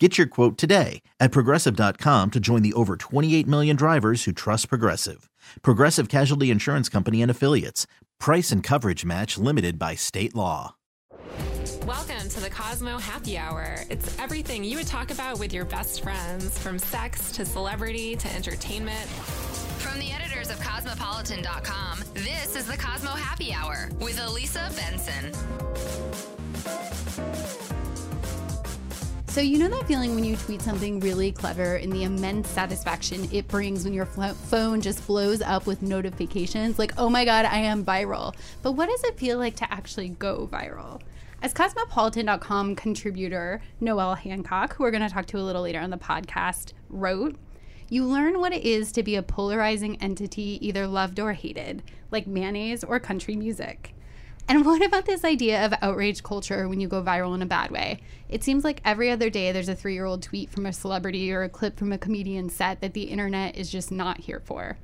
Get your quote today at progressive.com to join the over 28 million drivers who trust Progressive. Progressive Casualty Insurance Company and Affiliates. Price and coverage match limited by state law. Welcome to the Cosmo Happy Hour. It's everything you would talk about with your best friends, from sex to celebrity to entertainment. From the editors of Cosmopolitan.com, this is the Cosmo Happy Hour with Elisa Benson. So, you know that feeling when you tweet something really clever and the immense satisfaction it brings when your phone just blows up with notifications like, oh my God, I am viral. But what does it feel like to actually go viral? As Cosmopolitan.com contributor Noelle Hancock, who we're going to talk to a little later on the podcast, wrote, you learn what it is to be a polarizing entity, either loved or hated, like mayonnaise or country music. And what about this idea of outrage culture when you go viral in a bad way? It seems like every other day there's a three year old tweet from a celebrity or a clip from a comedian set that the internet is just not here for.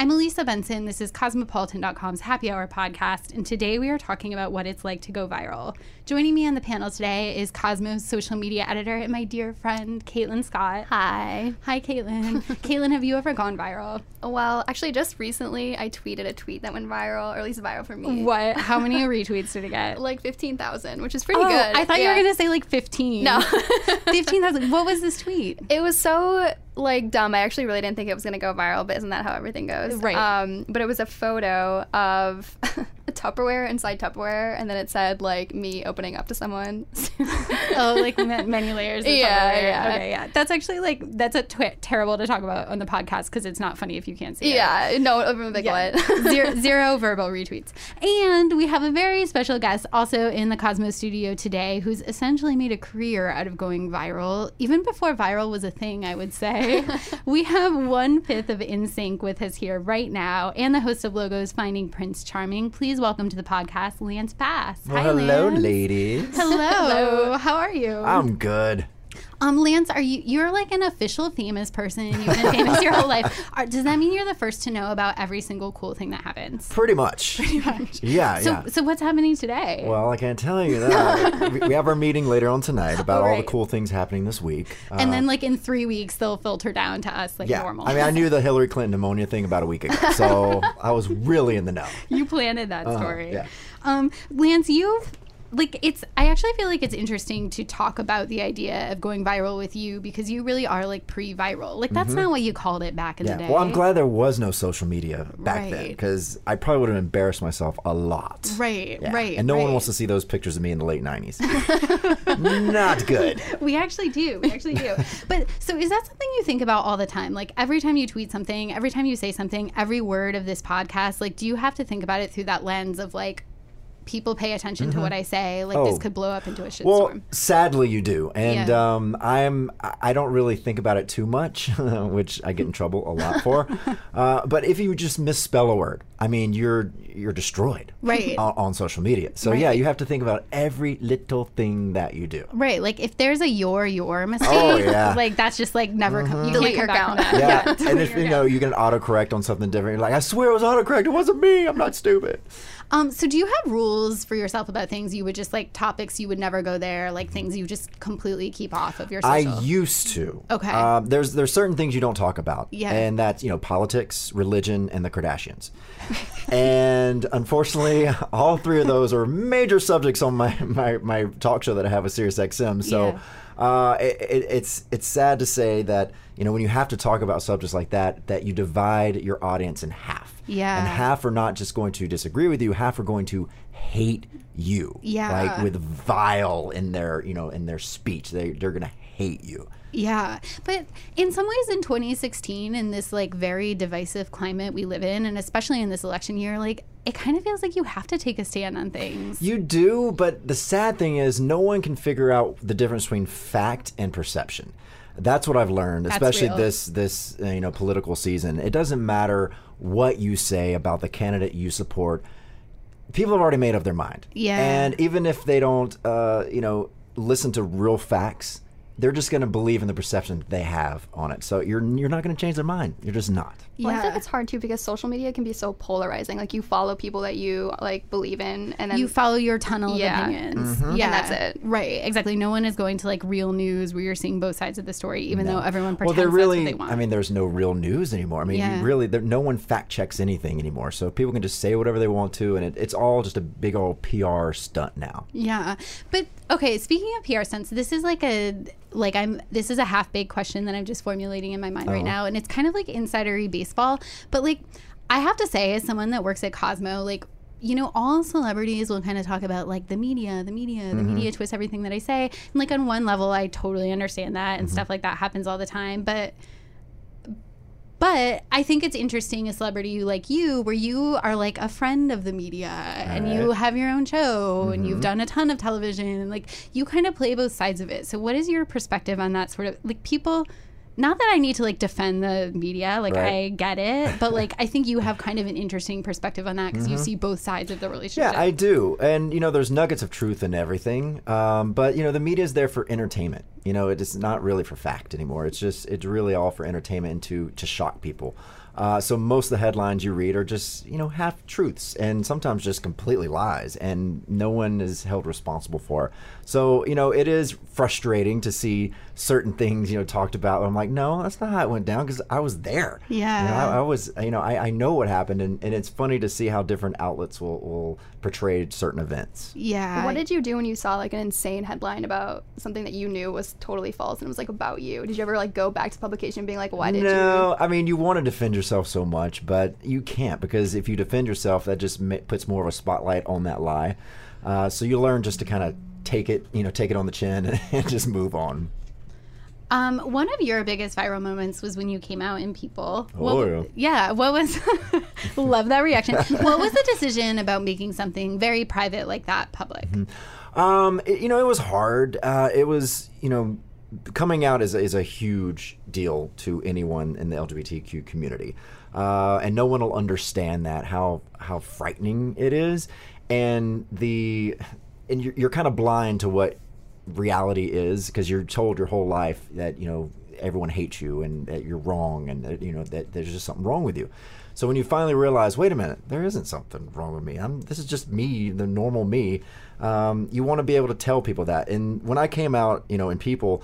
I'm Elisa Benson. This is Cosmopolitan.com's Happy Hour podcast, and today we are talking about what it's like to go viral. Joining me on the panel today is Cosmo's social media editor and my dear friend, Caitlin Scott. Hi. Hi, Caitlin. Caitlin, have you ever gone viral? Well, actually, just recently I tweeted a tweet that went viral, or at least viral for me. What? How many retweets did it get? Like 15,000, which is pretty oh, good. I thought yeah. you were going to say like 15. No. 15,000. What was this tweet? It was so like dumb. I actually really didn't think it was going to go viral, but isn't that how everything goes? Right. Um, but it was a photo of a Tupperware inside Tupperware, and then it said like me opening up to someone. oh, like many layers. Yeah, yeah. Okay, yeah. That's actually like that's a twi- terrible to talk about on the podcast because it's not funny if you can't see it. yeah. No, over a big Yeah. one. zero, zero verbal retweets. And we have a very special guest also in the Cosmo studio today who's essentially made a career out of going viral. Even before viral was a thing, I would say. we have one fifth of NSYNC with us here right now and the host of Logo's Finding Prince Charming. Please welcome to the podcast, Lance Bass. Well, Hi, hello, Lance. ladies. Hello. How are you? I'm good. Um, Lance, are you you're like an official famous person? You've been famous your whole life. Are, does that mean you're the first to know about every single cool thing that happens? Pretty much. Yeah, So, yeah. so what's happening today? Well, I can't tell you that. we, we have our meeting later on tonight about all Right. the cool things happening this week. and Uh, then, like in three weeks, they'll filter down to us like yeah, normal. I mean, I knew the Hillary Clinton pneumonia thing about a week ago, so I was really in the know. you planted that story. yeah. Um, Lance, you've like it's. I actually feel like it's interesting to talk about the idea of going viral with you because you really are like pre-viral. Like that's not what you called it back in Mm-hmm. Yeah. the day. Well, I'm glad there was no social media back then because I probably would have embarrassed myself a lot. Right, Yeah. right, And no one wants to see those pictures of me in the late 90s. Not good. We actually do. We actually do. but so is that something you think about all the time? Like every time you tweet something, every time you say something, every word of this podcast, like do you have to think about it through that lens of like people pay attention to what I say? Like this Oh. could blow up into a shitstorm. Well, sadly, you do, and Yeah. um, I'm I I don't really think about it too much, which I get in trouble a lot for. uh, but if you just misspell a word, I mean, you're you're destroyed, Right. on, on social media. So yeah, you have to think about every little thing that you do. Right, like if there's a your your mistake, Oh, yeah. Mm-hmm. like that's just like never come. You Delete can't come your back account. that. Yeah, and if you know you get an autocorrect on something different, you're like, I swear it was autocorrect. It wasn't me. I'm not stupid. Um, so do you have rules for yourself about things you would just like topics you would never go there, like things you just completely keep off of your social? I used to. Okay. Um, there's there's certain things you don't talk about. Yeah. And that's you know politics, religion, and the Kardashians. and unfortunately, all three of those are major subjects on my my, my talk show that I have with SiriusXM. So. Yeah. Uh, it, it, it's it's sad to say that you know when you have to talk about subjects like that that you divide your audience in half. Yeah. And half are not just going to disagree with you, half are going to hate you. Yeah. Like with vile in their you know in their speech. They they're gonna hate you. Yeah. But in some ways, in 2016, in this like very divisive climate we live in, and especially in this election year, like it kind of feels like you have to take a stand on things. You do, but the sad thing is, no one can figure out the difference between fact and perception. That's what I've learned, That's especially real. this this uh, you know political season. It doesn't matter what you say about the candidate you support. People have already made up their mind. Yeah. And even if they don't, uh, you know, listen to real facts, they're just going to believe in the perception they have on it. So you're you're not going to change their mind. You're just not. Well, I Yeah. think it's hard too because social media can be so polarizing. Like you follow people that you like believe in, and then you follow your tunnel Yeah. of opinions. Mm-hmm. Yeah, And that's it. Right, exactly. No one is going to like real news where you're seeing both sides of the story, even though everyone Well, pretends they're really. that's what they want. I mean, there's no real news anymore. I mean, Yeah. you really, no one fact checks anything anymore. So people can just say whatever they want to, and it, it's all just a big old PR stunt now. Yeah. But okay, speaking of PR sense, this is like a like I'm this is a half baked question that I'm just formulating in my mind Oh. right now and it's kind of like insidery baseball, but like I have to say as someone that works at Cosmo, like you know, all celebrities will kind of talk about like the media, the media, the Mm-hmm. media twists everything that I say. And like on one level, I totally understand that and Mm-hmm. stuff like that happens all the time. But but I think it's interesting a celebrity like you, where you are like a friend of the media and you have your own show and Mm-hmm. you've done a ton of television and like you kind of play both sides of it. So, what is your perspective on that sort of like people? Not that I need to like defend the media, like Right. I get it, but like I think you have kind of an interesting perspective on that because you see both sides of the relationship. Mm-hmm. Yeah, I do. And, you know, there's nuggets of truth in everything. Um, but, you know, the media is there for entertainment. You know, it is not really for fact anymore. It's just, it's really all for entertainment and to, to shock people. Uh, so most of the headlines you read are just, you know, half truths and sometimes just completely lies, and no one is held responsible for. So, you know, it is frustrating to see certain things, you know, talked about. I'm like, no, that's not how it went down because I was there. You know, Yeah. I, I was, you know, I, I know what happened, and, and it's funny to see how different outlets will, will portray certain events. yeah. What did you do when you saw like an insane headline about something that you knew was totally false and it was like about you? Did you ever like go back to publication being like, why did you? no, I mean, you want to defend yourself so much, but you can't because if you defend yourself, that just ma- puts more of a spotlight on that lie. Uh, so you learn just to kind of take it, you know, take it on the chin and, and just move on. Um, one of your biggest viral moments was when you came out in People. Oh, What- yeah. What was? love that reaction. what was the decision about making something very private like that public? Um, it- you know, it was hard. Uh, it was, you know, coming out is, is a huge deal to anyone in the LGBTQ community, uh, and no one will understand that how how frightening it is, and the and you're, you're kind of blind to what reality is because you're told your whole life that you know everyone hates you and that you're wrong and that you know that there's just something wrong with you. So when you finally realize, wait a minute, there isn't something wrong with me. I'm this is just me, the normal me. Um, you want to be able to tell people that. And when I came out, you know, in people,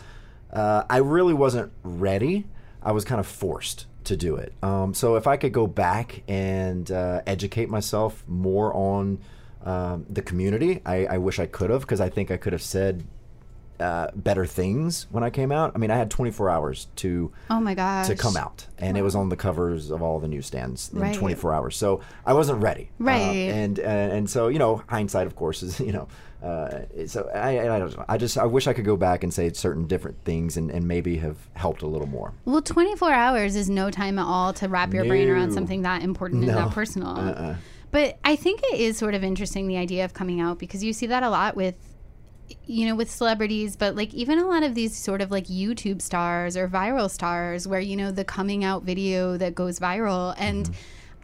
uh, I really wasn't ready. I was kind of forced to do it. Um, so if I could go back and uh, educate myself more on um, the community, I, I wish I could have because I think I could have said uh, better things when I came out. I mean, I had 24 hours to Oh my gosh. to come out, and it was on the covers of all the newsstands in Right. 24 hours. So I wasn't ready. Uh, Right. and, and and so you know, hindsight, of course, is you know. Uh, so I, I don't know. I just I wish I could go back and say certain different things and, and maybe have helped a little more. Well, 24 hours is no time at all to wrap your brain around something that important and that personal. Uh-uh. But I think it is sort of interesting the idea of coming out because you see that a lot with you know with celebrities but like even a lot of these sort of like YouTube stars or viral stars where you know the coming out video that goes viral and mm-hmm.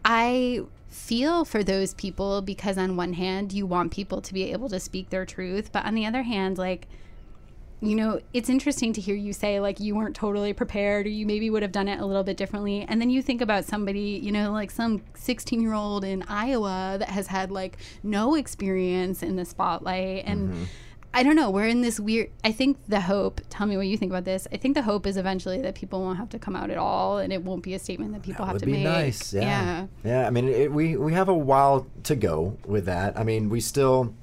I feel for those people because on one hand you want people to be able to speak their truth but on the other hand like you know, it's interesting to hear you say like you weren't totally prepared or you maybe would have done it a little bit differently. And then you think about somebody, you know, like some 16 year old in Iowa that has had like no experience in the spotlight. And mm-hmm. I don't know, we're in this weird, I think the hope, tell me what you think about this. I think the hope is eventually that people won't have to come out at all and it won't be a statement that people have would to be make. nice. Yeah. yeah. Yeah. I mean, it, we we have a while to go with that. I mean, we still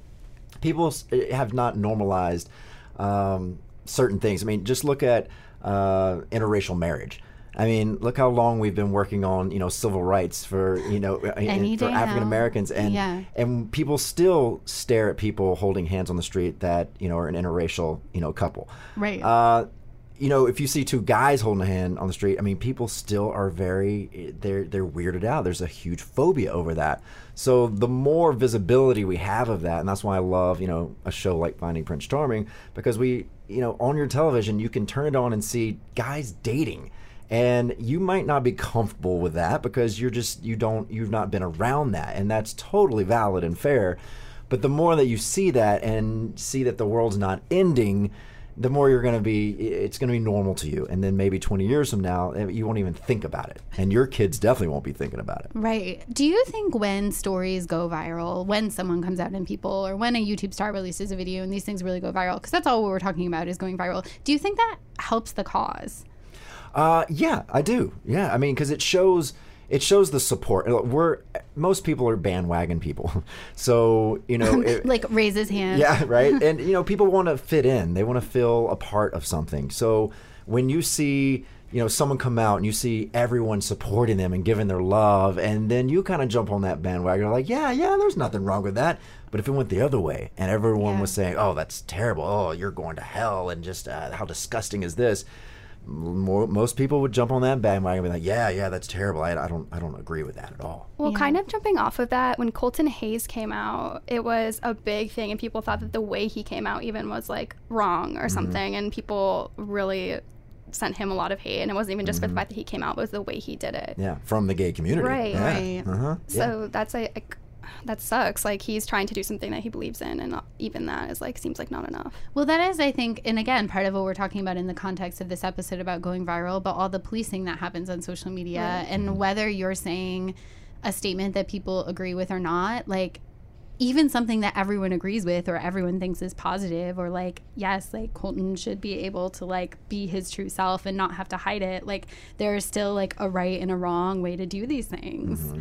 people eh, have not normalized um, certain things. I mean, just look at uh, interracial marriage. I mean, look how long we've been working on you know civil rights for you know uh, for. African Americans, and Yeah. and people still stare at people holding hands on the street that you know are an interracial you know couple. Right. Uh, you know, if you see two guys holding a hand on the street, I mean, people still are very they're they're weirded out. There's a huge phobia over that. So the more visibility we have of that, and that's why I love you know a show like Finding Prince Charming because we you know on your television you can turn it on and see guys dating. And you might not be comfortable with that because you're just you don't you've not been around that, and that's totally valid and fair. But the more that you see that and see that the world's not ending, the more you're going to be it's going to be normal to you and then maybe 20 years from now eh, you won't even think about it and your kids definitely won't be thinking about it Right. Do you think when stories go viral, when someone comes out in people, or when a YouTube star releases a video and these things really go viral, because that's all we're talking about is going viral, do you think that helps the cause? Uh, yeah i do yeah i mean because it shows it shows the support we're most people are bandwagon people so you know it, Like raises hand. Yeah, right. and you know, people want to fit in. They want to feel a part of something. So when you see, you know, someone come out and you see everyone supporting them and giving their love, and then you kind of jump on that bandwagon, like, yeah, yeah, there's nothing wrong with that. But if it went the other way and everyone Yeah. was saying, "Oh, that's terrible. Oh, you're going to hell," and just uh, how disgusting is this? More, most people would jump on that bandwagon and be like, "Yeah, yeah, that's terrible. I, I don't, I don't agree with that at all." Well, Yeah. kind of jumping off of that, when Colton Haynes came out, it was a big thing, and people thought that the way he came out even was like wrong or something, and people really sent him a lot of hate. And it wasn't even just for the fact that he came out; it was the way he did it. Yeah, from the gay community. Right. Yeah. Right. Uh-huh. So that's a, like, that sucks. Like he's trying to do something that he believes in, and not, even that is like seems like not enough. Well, that is, I think, and again, part of what we're talking about in the context of this episode about going viral, but all the policing that happens on social media, and whether you're saying a statement that people agree with or not, like even something that everyone agrees with or everyone thinks is positive, or like, yes, like Colton should be able to like be his true self and not have to hide it. Like, there is still like a right and a wrong way to do these things.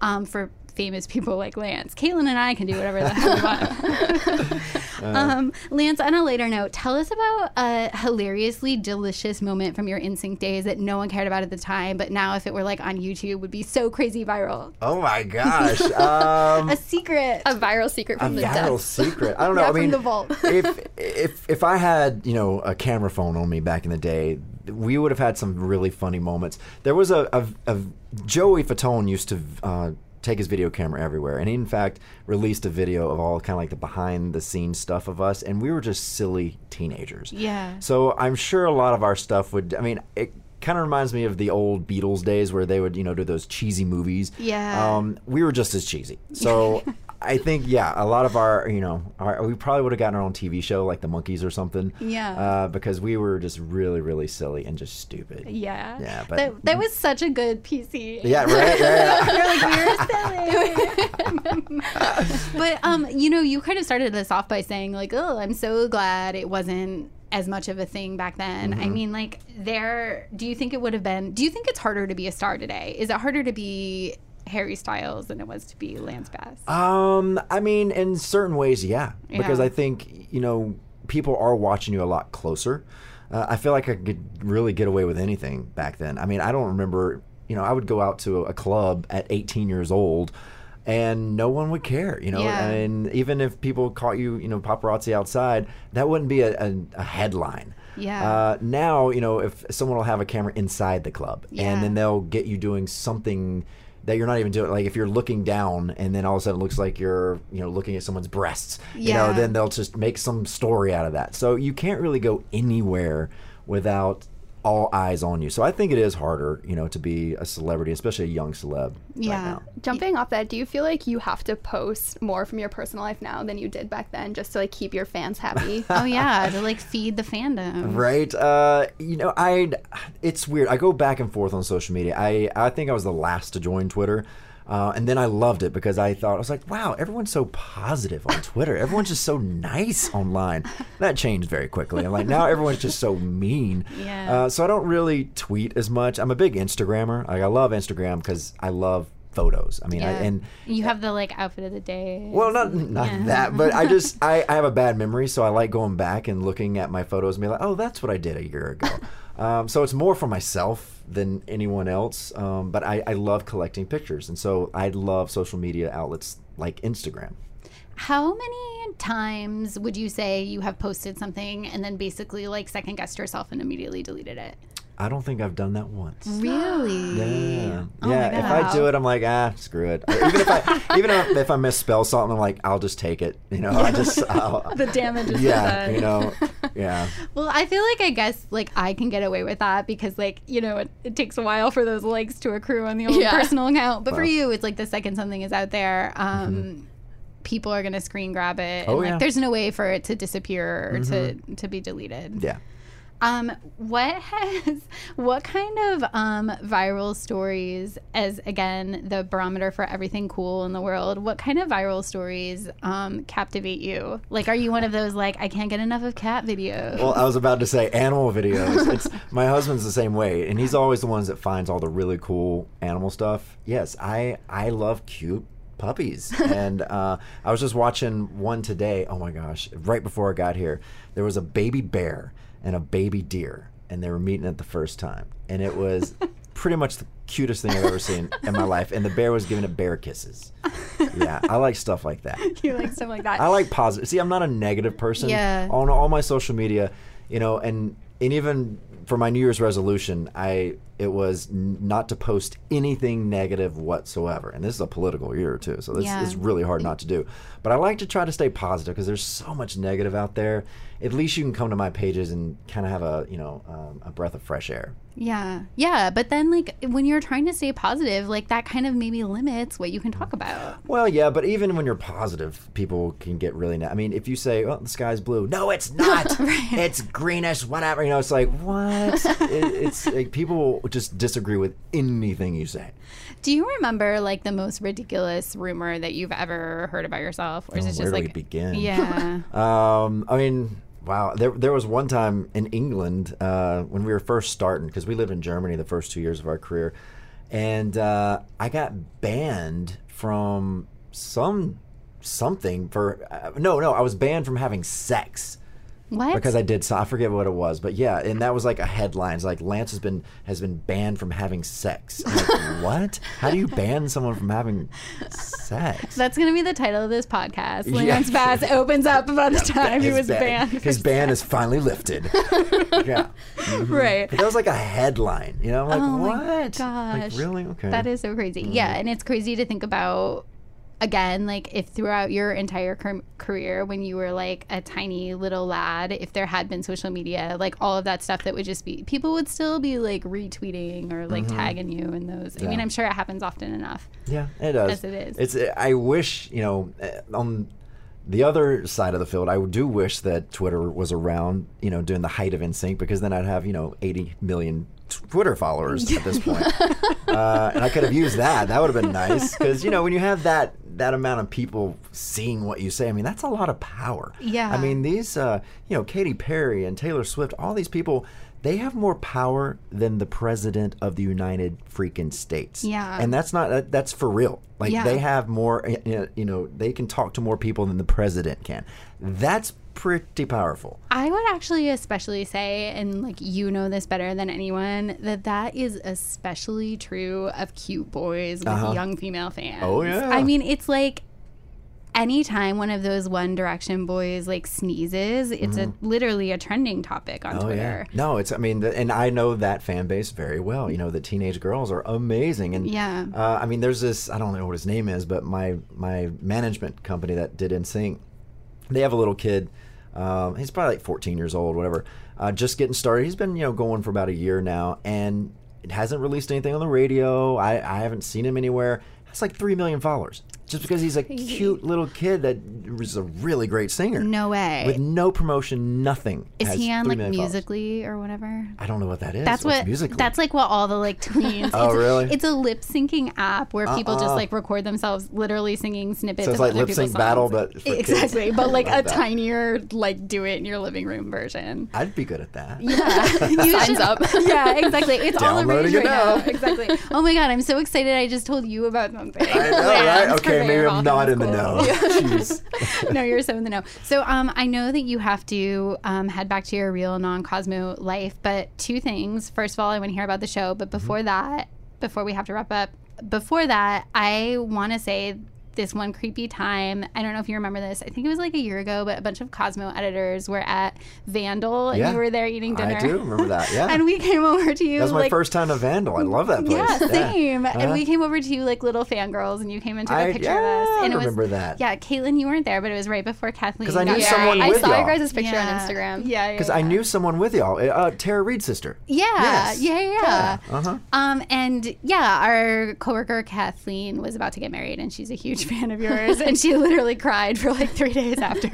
Um, for famous people like Lance. Caitlin and I can do whatever the hell we want. um, Lance, on a later note, tell us about a hilariously delicious moment from your NSYNC days that no one cared about at the time, but now if it were like on YouTube would be so crazy viral. Oh my gosh. Um, A secret. A viral secret from the viral depths. secret. I don't know. Yeah, I from mean, the vault. if if if I had you know a camera phone on me back in the day, we would have had some really funny moments. There was a, a, a Joey Fatone used to. Uh, take his video camera everywhere and he in fact released a video of all kind of like the behind the scenes stuff of us and we were just silly teenagers Yeah. so i'm sure a lot of our stuff would i mean it kind of reminds me of the old beatles days where they would you know do those cheesy movies Yeah. um, we were just as cheesy. So I think yeah, a lot of our you know our, we probably would have gotten our own TV show like the Monkees or something. Yeah. Uh, because we were just really really silly and just stupid. yeah. Yeah, but- that, that was such a good PC. Yeah. Right. Yeah. like, we're silly. but um, you know, you kind of started this off by saying like, "Oh, I'm so glad it wasn't as much of a thing back then." Mm-hmm. I mean, like, there. Do you think it would have been? Do you think it's harder to be a star today? Is it harder to be Harry Styles than it was to be Lance Bass? Um, I mean, in certain ways, yeah, because I think you know people are watching you a lot closer. Uh, I feel like I could really get away with anything back then. I mean, I don't remember. You know, I would go out to a club at 18 years old, and no one would care. You know, Yeah. and even if people caught you, you know, paparazzi outside, that wouldn't be a, a, a headline. Yeah. Uh, now, you know, if someone will have a camera inside the club, Yeah. and then they'll get you doing something that you're not even doing. Like if you're looking down, and then all of a sudden it looks like you're, you know, looking at someone's breasts. You know, Yeah. then they'll just make some story out of that. So you can't really go anywhere without all eyes on you. So I think it is harder, you know, to be a celebrity, especially a young celeb. Yeah. Right now. Jumping off that, do you feel like you have to post more from your personal life now than you did back then, just to like keep your fans happy? oh yeah, to like feed the fandom. Right. Uh, you know, I. It's weird. I go back and forth on social media. I I think I was the last to join Twitter. Uh, and then I loved it because I thought I was like, wow, everyone's so positive on Twitter. Everyone's just so nice online. That changed very quickly. I'm like, now everyone's just so mean. Yeah. Uh, so I don't really tweet as much. I'm a big Instagrammer. Like I love Instagram because I love photos. I mean, I, and you have the like outfit of the day. well, not not Yeah. that, but I just I, I have a bad memory, so I like going back and looking at my photos and be like, oh, that's what I did a year ago. um, so it's more for myself than anyone else. Um, but I, I love collecting pictures, and so I love social media outlets like Instagram. How many times would you say you have posted something and then basically like second guessed yourself and immediately deleted it? I don't think I've done that once. Really? Yeah, Oh yeah. If I do it, I'm like, ah, screw it. Even if I, even if, if I misspell something, I'm like, I'll just take it. You know, I just, I'll, The damage is done. yeah, done. you know, yeah. Well, I feel like I guess like I can get away with that because like you know it, it takes a while for those likes to accrue on the old Yeah. personal account. But for you, it's like the second something is out there, um, people are gonna screen grab it. Mm-hmm. Oh, and, like, yeah. Mm-hmm. There's no way for it to disappear or to to be deleted. Yeah. Um, what has what kind of um viral stories as again the barometer for everything cool in the world? What kind of viral stories um captivate you? Like, are you one of those like I can't get enough of cat videos? Well, I was about to say animal videos. It's my husband's the same way, and he's always the ones that finds all the really cool animal stuff. Yes, I I love cute puppies, and uh, I was just watching one today. Oh my gosh! Right before I got here, there was a baby bear and a baby deer, and they were meeting at the first time, and it was pretty much the cutest thing I've ever seen in my life. And the bear was giving it bear kisses. Yeah, I like stuff like that. you like stuff like that. I like positive. See, I'm not a negative person. Yeah. On all my social media, you know, and and even for my New Year's resolution, I it was n- not to post anything negative whatsoever. And this is a political year too, so this Yeah. is really hard not to do. But I like to try to stay positive because there's so much negative out there. At least you can come to my pages and kind of have a you know um, a breath of fresh air. Yeah. Yeah. But then, like, when you're trying to stay positive, like, that kind of maybe limits what you can talk about. Well, yeah, but even when you're positive, people can get really. Na- I mean, if you say, "Oh, the sky's blue," no, it's not. It's greenish, whatever. You know, it's like what? it, it's like people just disagree with anything you say. Do you remember, like, the most ridiculous rumor that you've ever heard about yourself? Or is Oh, it just where do we like. begin? Yeah. Um, I mean, wow. There, there was one time in England uh, when we were first starting because we lived in Germany the first two years of our career, and uh, I got banned from some something for uh, no, no. I was banned from having sex what? because I did. So I forget what it was, but yeah, and that was like a headline. It's like Lance has been has been banned from having sex. Like, what? How do you ban someone from having sex? That's going to be the title of this podcast. Yeah. Lance Bass opens up about the time he was ban- banned. His ban is finally lifted. yeah. Mm-hmm. right. But that was like a headline, you know? I'm like, Oh what? my Like, gosh. really? Okay. That is so crazy. Yeah, mm-hmm. and it's crazy to think about again like if throughout your entire car- career when you were like a tiny little lad if there had been social media like all of that stuff that would just be people would still be like retweeting or like tagging you in those i mean Mm-hmm. I'm sure it happens often enough Yeah, it does. As it is. It's. I wish you know eh, on the other side of the field, I do wish that Twitter was around. You know, during the height of NSYNC, because then I'd have you know 80 million Twitter followers at this point, uh, and I could have used that. That would have been nice because you know when you have that that amount of people seeing what you say, I mean that's a lot of power. Yeah. I mean these, uh, you know, Katy Perry and Taylor Swift, all these people. They have more power than the president of the United freaking States. Yeah. And that's not that, that's for real. Like Yeah. they have more you know, they can talk to more people than the president can. That's pretty powerful. i would actually especially say and like you know this better than anyone that that is especially true of cute boys with Uh-huh. young female fans Oh, yeah. i mean it's like anytime one of those one direction boys like sneezes it's a literally a trending topic on Mm-hmm. Oh twitter yeah. No, it's I mean th- and I know that fan base very well. You know, the teenage girls are amazing and Yeah. uh, I mean there's this I don't know what his name is, but my my management company that did NSYNC, they have a little kid um, he's probably like 14 years old, whatever. Uh, just getting started. He's been, you know, going for about a year now, and it hasn't released anything on the radio. I, I haven't seen him anywhere. Has like three million followers, just because he's a cute little kid that is a really great singer. no way With no promotion, nothing. is he on like million followers. musically or whatever I don't know what that is. That's What's what. Musical.ly? That's like what all the like tweens. Oh, it's, really? It's a lip syncing app where people just Uh-uh. like record themselves literally singing snippets. So it's of like lip sync battle, but for kids. exactly, but like a that. tinier like do it in your living room version. I'd be good at that. Yeah, you Signs up. Yeah, exactly. It's all the rage it right now. now. Exactly. Oh my god, I'm so excited! I just told you about something. I know, right? Okay, maybe I'm not in the know. Jeez. no, you're so in the know. So, um, I know that you have to um, head back to your real non-Cosmo life, but two things. First of all, I want to hear about the show, but before that, before we have to wrap up, before that, I want to say this one creepy time. I don't know if you remember this. I think it was like a year ago, but a bunch of Cosmo editors were at Vandal and Yeah. you were there eating dinner. I do remember that. Yeah. and we came over to you that was my like first time to Vandal. I love that place. yeah, same. And Uh-huh. we came over to you like little fangirls, and you came and took I- a picture yeah, of us. I And it was, remember that. Yeah, Caitlin, you weren't there, but it was right before Kathleen. 'Cause I got knew married. someone I with saw y'all. your guys' picture Yeah. on Instagram. Yeah, yeah. Because yeah. I knew someone with y'all, uh, Tara Reid's sister. Yeah, Yes. yeah, yeah. yeah. Uh-huh. Um, and yeah, our coworker Kathleen was about to get married, and she's a huge fan of yours, and she literally cried for like three days after.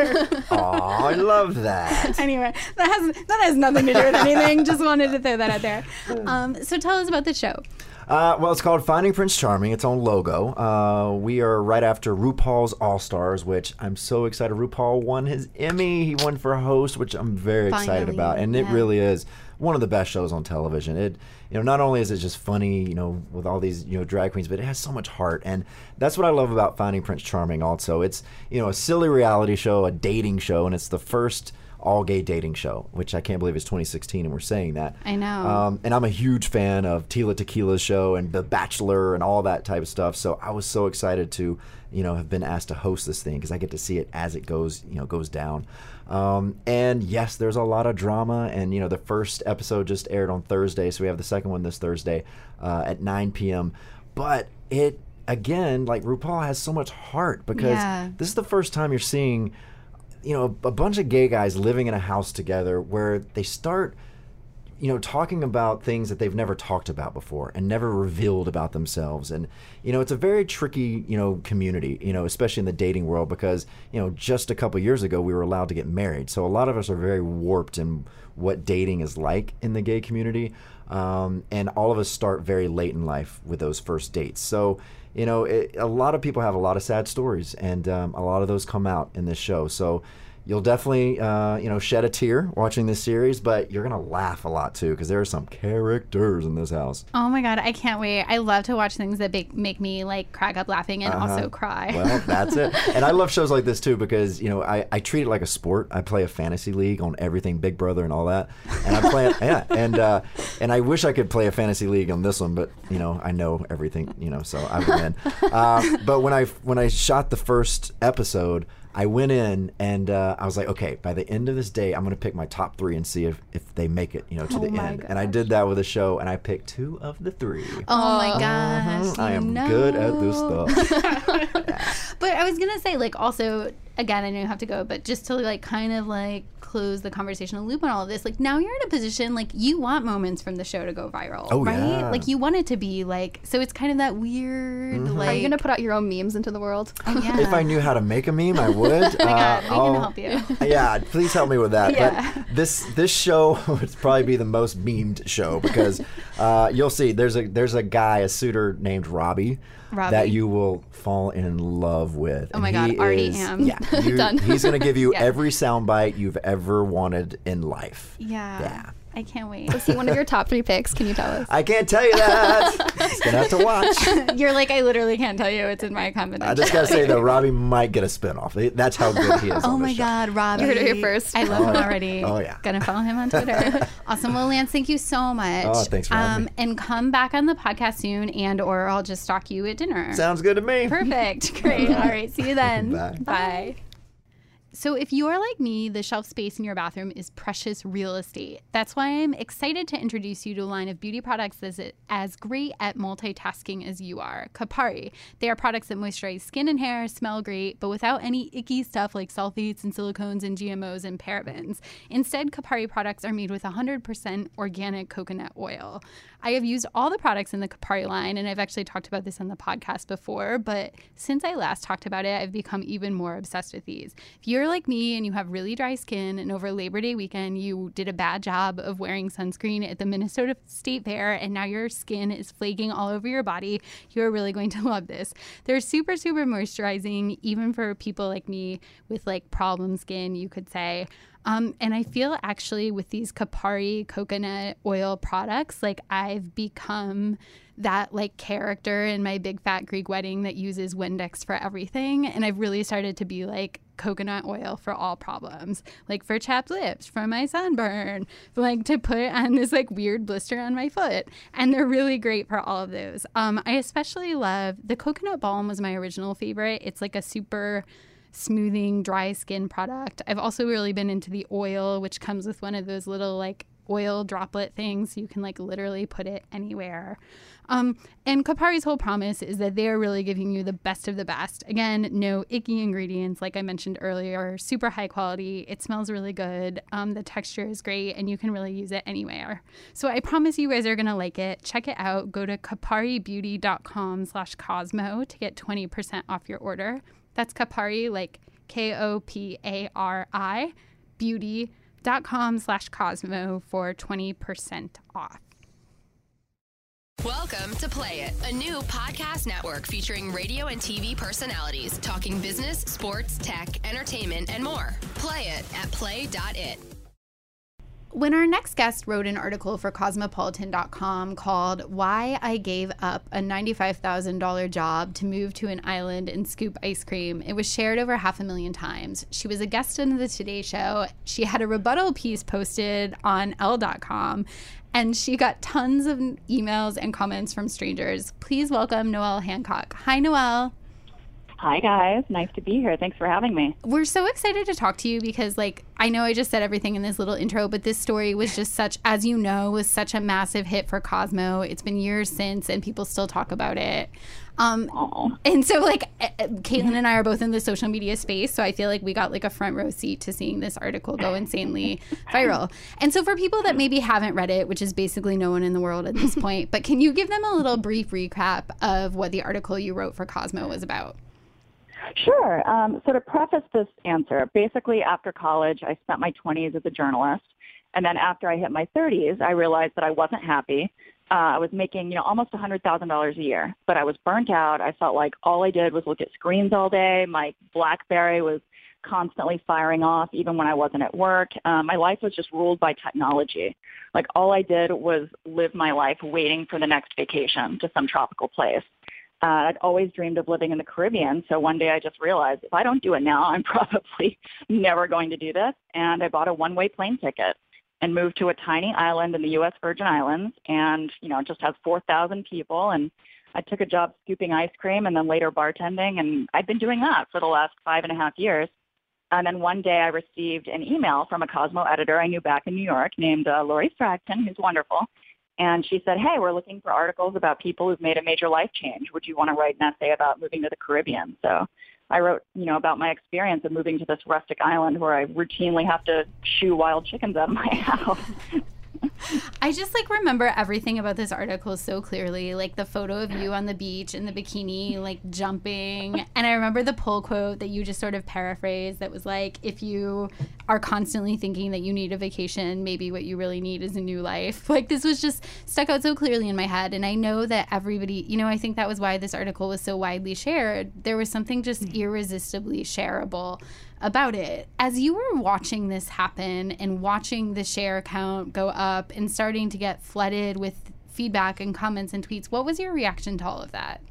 Oh, I love that. anyway, that has that has nothing to do with anything. Just wanted to throw that out there. Um, so tell us about the show. Uh, well, it's called Finding Prince Charming. Its on Logo. Uh, we are right after RuPaul's All Stars, which I'm so excited. RuPaul won his Emmy. He won for host, which I'm very excited about, and it really is one of the best shows on television. It, you know, not only is it just funny, you know, with all these you know drag queens, but it has so much heart, and that's what I love about Finding Prince Charming. Also, it's you know a silly reality show, a dating show, and it's the first all gay dating show, which I can't believe is 2016, and we're saying that. I know. Um, and I'm a huge fan of Tila Tequila's show and The Bachelor and all that type of stuff. So I was so excited to, you know, have been asked to host this thing because I get to see it as it goes, you know, goes down. Um, and yes, there's a lot of drama. And you know, the first episode just aired on Thursday, so we have the second one this Thursday uh, at 9 p.m. But it again, like RuPaul has so much heart because Yeah. this is the first time you're seeing you know a bunch of gay guys living in a house together where they start you know talking about things that they've never talked about before and never revealed about themselves. And you know it's a very tricky you know community you know especially in the dating world because you know just a couple years ago we were allowed to get married. So a lot of us are very warped in what dating is like in the gay community um, and all of us start very late in life with those first dates. So you know, it, a lot of people have a lot of sad stories, and um, a lot of those come out in this show. So you'll definitely, uh, you know, shed a tear watching this series, but you're gonna laugh a lot too because there are some characters in this house. Oh my god, I can't wait! I love to watch things that make, make me like crack up laughing and also cry. Uh-huh. Well, that's it. And I love shows like this too because you know I, I treat it like a sport. I play a fantasy league on everything, Big Brother and all that. And I play it, yeah. And uh, and I wish I could play a fantasy league on this one, but you know I know everything, you know, so I win. uh, but when I when I shot the first episode. I went in and uh, I was like, okay, by the end of this day, I'm going to pick my top three and see if, if they make it, you know, to Oh the my end. And I did that with a show, and I picked two of the three. oh my gosh, I am know. good at this stuff. But I was gonna say, like, also, again, I know you have to go, but just to like kind of like close the conversational loop on all of this, like now you're in a position like you want moments from the show to go viral, Oh, right? yeah. Like you want it to be like, so it's kind of that weird, like. Are you gonna put out your own memes into the world? yeah. If I knew how to make a meme, I would. oh Oh my God, we can help you. Yeah, please help me with that. Yeah. But this this show would probably be the most memed show because uh, you'll see there's a there's a guy a suitor named Robbie. Robbie. That you will fall in love with. Oh my God, already is- am. Yeah, you- Done. He's gonna give you Yeah. every soundbite you've ever wanted in life. yeah. Yeah. I can't wait. See one of your top three picks. Can you tell us? I can't tell you that. He's gonna have to watch. You're like, I literally can't tell you. It's in my confidential. I just gotta say though, Robbie might get a spinoff. That's how good he is. Oh on my this show. God, Robbie! You heard it here first. I love him already. Oh, yeah. gonna follow him on Twitter. awesome. Well, Lance, thank you so much. Um, Oh, thanks for having me. And come back on the podcast soon, and or I'll just stalk you at dinner. Sounds good to me. Perfect. Great. All right. See you then. Bye. Bye. So, if you're like me, the shelf space in your bathroom is precious real estate. That's why I'm excited to introduce you to a line of beauty products that's as great at multitasking as you are. Kopari. They are products that moisturize skin and hair, smell great, but without any icky stuff like sulfates and silicones and GMOs and parabens. Instead, Kopari products are made with 100% organic coconut oil. I have used all the products in the Kopari line, and I've actually talked about this on the podcast before, but since I last talked about it, I've become even more obsessed with these. If you're like me and you have really dry skin, and over Labor Day weekend you did a bad job of wearing sunscreen at the Minnesota State Fair, and now your skin is flaking all over your body, you're really going to love this. They're super, super moisturizing, even for people like me with like problem skin, you could say. Um, and I feel actually with these Kopari coconut oil products, like I've become that like character in my big fat Greek wedding that uses Windex for everything. And I've really started to be like coconut oil for all problems, like for chapped lips, for my sunburn, like to put on this like weird blister on my foot. And they're really great for all of those. Um, I especially love the coconut balm was my original favorite. It's like a super smoothing dry skin product. I've also really been into the oil, which comes with one of those little like oil droplet things. You can like literally put it anywhere. Um, and Kopari's whole promise is that they are really giving you the best of the best. Again, no icky ingredients, like I mentioned earlier, super high quality. It smells really good. Um, the texture is great, and you can really use it anywhere. So I promise you guys are going to like it. Check it out. Go to koparibeauty.com slash Cosmo to get 20% off your order. That's Kopari, like K O P A R I, beauty.com slash Cosmo for 20% off. Welcome to Play It, a new podcast network featuring radio and TV personalities talking business, sports, tech, entertainment, and more. Play it at play.it. When our next guest wrote an article for Cosmopolitan.com called Why I Gave Up a $95,000 Job to Move to an Island and Scoop Ice Cream, it was shared over half a million times. She was a guest on the Today Show. She had a rebuttal piece posted on Elle.com, and she got tons of emails and comments from strangers. Please welcome Noelle Hancock. Hi, Noelle. Hi guys, nice to be here. Thanks for having me. We're so excited to talk to you because like I know I just said everything in this little intro, but this story was just such as you know was such a massive hit for Cosmo. It's been years since and people still talk about it. Um Aw. and so like eh, eh, Caitlin and I are both in the social media space, so I feel like we got like a front row seat to seeing this article go insanely viral. And so for people that maybe haven't read it, which is basically no one in the world at this point, but can you give them a little brief recap of what the article you wrote for Cosmo was about? Sure. Um, so to preface this answer, basically after college, I spent my 20s as a journalist. And then after I hit my 30s, I realized that I wasn't happy. Uh, I was making, you know, almost $100,000 a year, but I was burnt out. I felt like all I did was look at screens all day. My BlackBerry was constantly firing off, even when I wasn't at work. Um, my life was just ruled by technology. Like all I did was live my life waiting for the next vacation to some tropical place. Uh, I'd always dreamed of living in the Caribbean, so one day I just realized if I don't do it now, I'm probably never going to do this. And I bought a one-way plane ticket and moved to a tiny island in the U.S. Virgin Islands, and you know, it just has 4,000 people. And I took a job scooping ice cream and then later bartending, and I've been doing that for the last five and a half years. And then one day I received an email from a Cosmo editor I knew back in New York named uh, Lori Fradkin, who's wonderful. And she said, hey, we're looking for articles about people who've made a major life change. Would you want to write an essay about moving to the Caribbean? So I wrote, you know, about my experience of moving to this rustic island where I routinely have to shoo wild chickens out of my house. I just like remember everything about this article so clearly, like the photo of you on the beach in the bikini, like jumping. And I remember the pull quote that you just sort of paraphrased that was like, if you are constantly thinking that you need a vacation, maybe what you really need is a new life. Like this was just stuck out so clearly in my head. And I know that everybody, you know, I think that was why this article was so widely shared. There was something just irresistibly shareable about it. As you were watching this happen and watching the share count go up and starting to get flooded with feedback and comments and tweets, what was your reaction to all of that?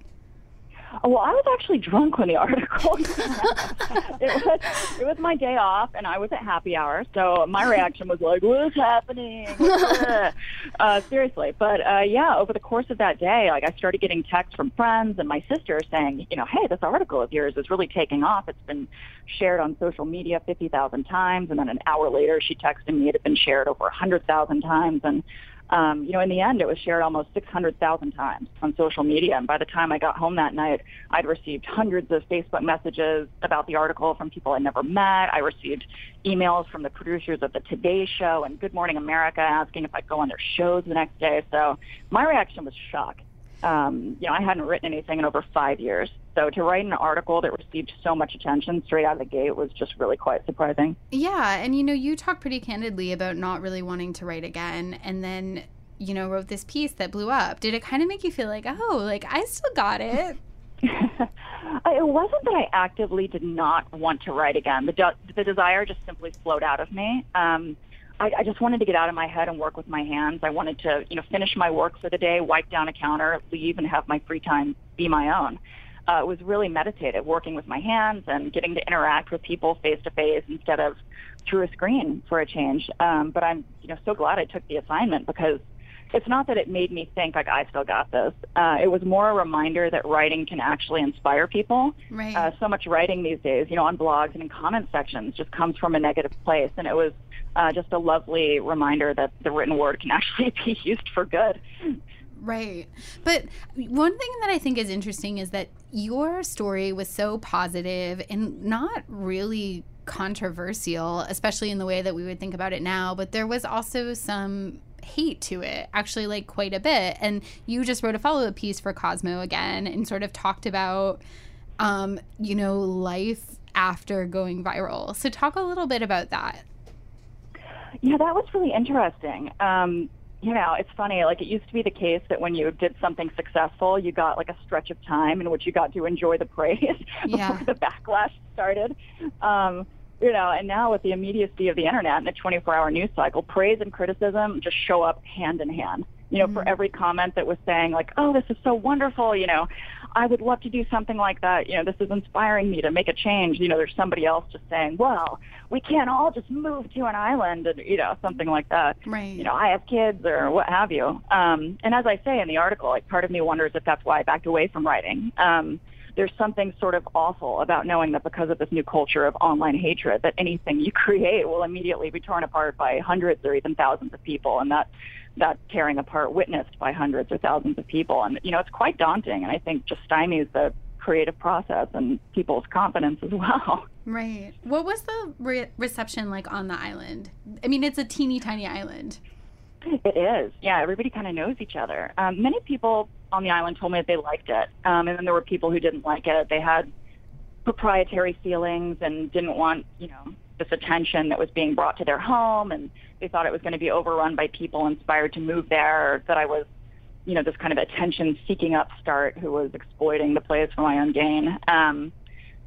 Well, I was actually drunk when the article it was it was my day off, and I was at happy hour. So my reaction was like, "What's happening?" uh, seriously, but uh, yeah, over the course of that day, like I started getting texts from friends and my sister saying, "You know, hey, this article of yours is really taking off. It's been shared on social media fifty thousand times." And then an hour later, she texted me it had been shared over a hundred thousand times, and um, you know, in the end, it was shared almost 600,000 times on social media. And by the time I got home that night, I'd received hundreds of Facebook messages about the article from people I'd never met. I received emails from the producers of the Today Show and Good Morning America asking if I'd go on their shows the next day. So my reaction was shock. Um, you know, I hadn't written anything in over five years. So to write an article that received so much attention straight out of the gate was just really quite surprising. Yeah, and you know, you talked pretty candidly about not really wanting to write again and then, you know, wrote this piece that blew up. Did it kind of make you feel like, "Oh, like I still got it?" it wasn't that I actively did not want to write again. The, de- the desire just simply flowed out of me. Um, I, I just wanted to get out of my head and work with my hands. I wanted to, you know, finish my work for the day, wipe down a counter, leave, and have my free time be my own. Uh, it was really meditative, working with my hands and getting to interact with people face to face instead of through a screen for a change. Um, but I'm, you know, so glad I took the assignment because it's not that it made me think like I still got this. Uh, it was more a reminder that writing can actually inspire people. Right. Uh, so much writing these days, you know, on blogs and in comment sections, just comes from a negative place, and it was uh, just a lovely reminder that the written word can actually be used for good. Right. But one thing that I think is interesting is that your story was so positive and not really controversial, especially in the way that we would think about it now. But there was also some hate to it, actually, like quite a bit. And you just wrote a follow up piece for Cosmo again and sort of talked about, um, you know, life after going viral. So, talk a little bit about that. Yeah, that was really interesting. Um, you know, it's funny. Like it used to be the case that when you did something successful, you got like a stretch of time in which you got to enjoy the praise before Yeah. the backlash started. Um, you know, and now with the immediacy of the internet and the 24-hour news cycle, praise and criticism just show up hand in hand. You know, for every comment that was saying like, "Oh, this is so wonderful," you know, I would love to do something like that. You know, this is inspiring me to make a change. You know, there's somebody else just saying, "Well, we can't all just move to an island," and you know, something like that Right. you know, I have kids or what have you. Um, and as I say in the article, like part of me wonders if that's why I backed away from writing. Um, there's something sort of awful about knowing that because of this new culture of online hatred, that anything you create will immediately be torn apart by hundreds or even thousands of people, and that that tearing apart witnessed by hundreds or thousands of people. And you know, it's quite daunting, and I think just stymies the creative process and people's confidence as well. Right. What was the re- reception like on the island? I mean, it's a teeny tiny island. It is. Yeah, everybody kind of knows each other. Um, many people on the island told me that they liked it. Um, and then there were people who didn't like it. They had proprietary feelings and didn't want, you know, this attention that was being brought to their home. And they thought it was going to be overrun by people inspired to move there, that I was, you know, this kind of attention seeking upstart who was exploiting the place for my own gain. Um,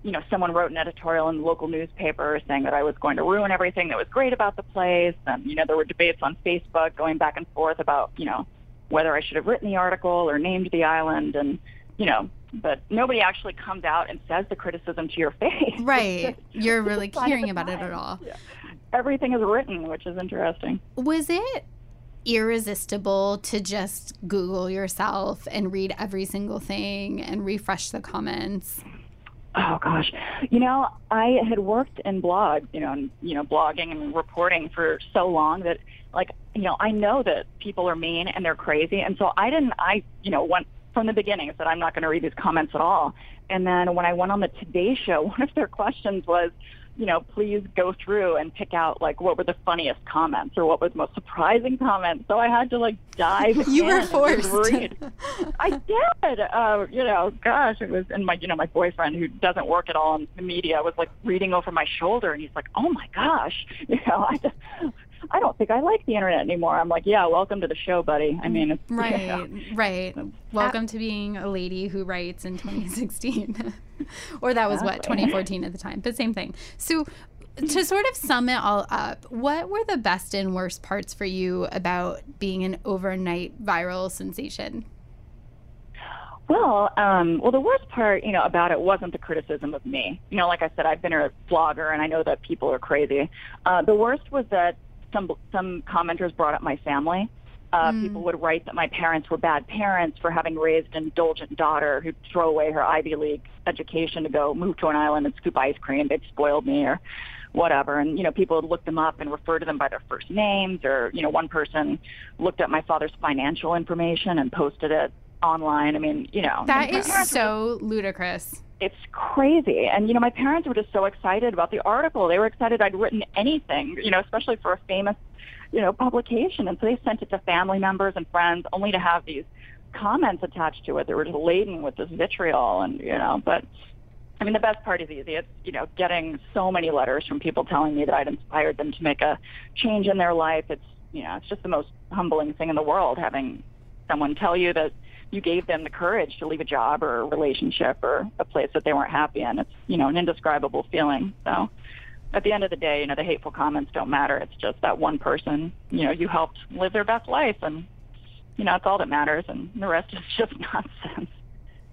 you know, someone wrote an editorial in the local newspaper saying that I was going to ruin everything that was great about the place. And, you know, there were debates on Facebook going back and forth about, you know, whether I should have written the article or named the island. And, you know, but nobody actually comes out and says the criticism to your face. Right. You're really sign of caring the about it at all. Everything is written, which is interesting. Was it irresistible to just Google yourself and read every single thing and refresh the comments? Oh gosh, you know, I had worked in blog, you know, and, you know, blogging and reporting for so long that, like, you know, I know that people are mean and they're crazy, and so I didn't. I, you know, went from the beginning said I'm not going to read these comments at all. And then when I went on the Today Show, one of their questions was, you know, please go through and pick out like what were the funniest comments or what was the most surprising comments. So I had to like dive. You were and forced. read. I did. Uh, you know, gosh, it was, and my, you know, my boyfriend who doesn't work at all in the media was like reading over my shoulder, and he's like, "Oh my gosh," you know, I just, I don't think I like the internet anymore. I'm like, "Yeah, welcome to the show, buddy." I mean, it's, Right, know. right. Welcome to being a lady who writes in 2016. or that was what, 2014 at the time, but same thing. So, to sort of sum it all up, what were the best and worst parts for you about being an overnight viral sensation? Well, um, well, the worst part, you know, about it wasn't the criticism of me. You know, like I said, I've been a blogger, and I know that people are crazy. Uh, the worst was that some some commenters brought up my family. Uh, People would write that my parents were bad parents for having raised an indulgent daughter who'd throw away her Ivy League education to go move to an island and scoop ice cream. They'd spoiled me or whatever. And, you know, people would look them up and refer to them by their first names or, you know, one person looked up my father's financial information and posted it online. I mean, you know. That is my is were so ludicrous. It's crazy. And, you know, my parents were just so excited about the article. They were excited I'd written anything, you know, especially for a famous, you know, publication. And so they sent it to family members and friends only to have these comments attached to it that were just laden with this vitriol and, you know, but I mean, the best part is easy. It's, you know, getting so many letters from people telling me that I'd inspired them to make a change in their life. It's, you know, it's just the most humbling thing in the world having someone tell you that you gave them the courage to leave a job or a relationship or a place that they weren't happy in. It's, you know, an indescribable feeling. So at the end of the day, you know, the hateful comments don't matter. It's just that one person, you know, you helped live their best life and, you know, that's all that matters and the rest is just nonsense.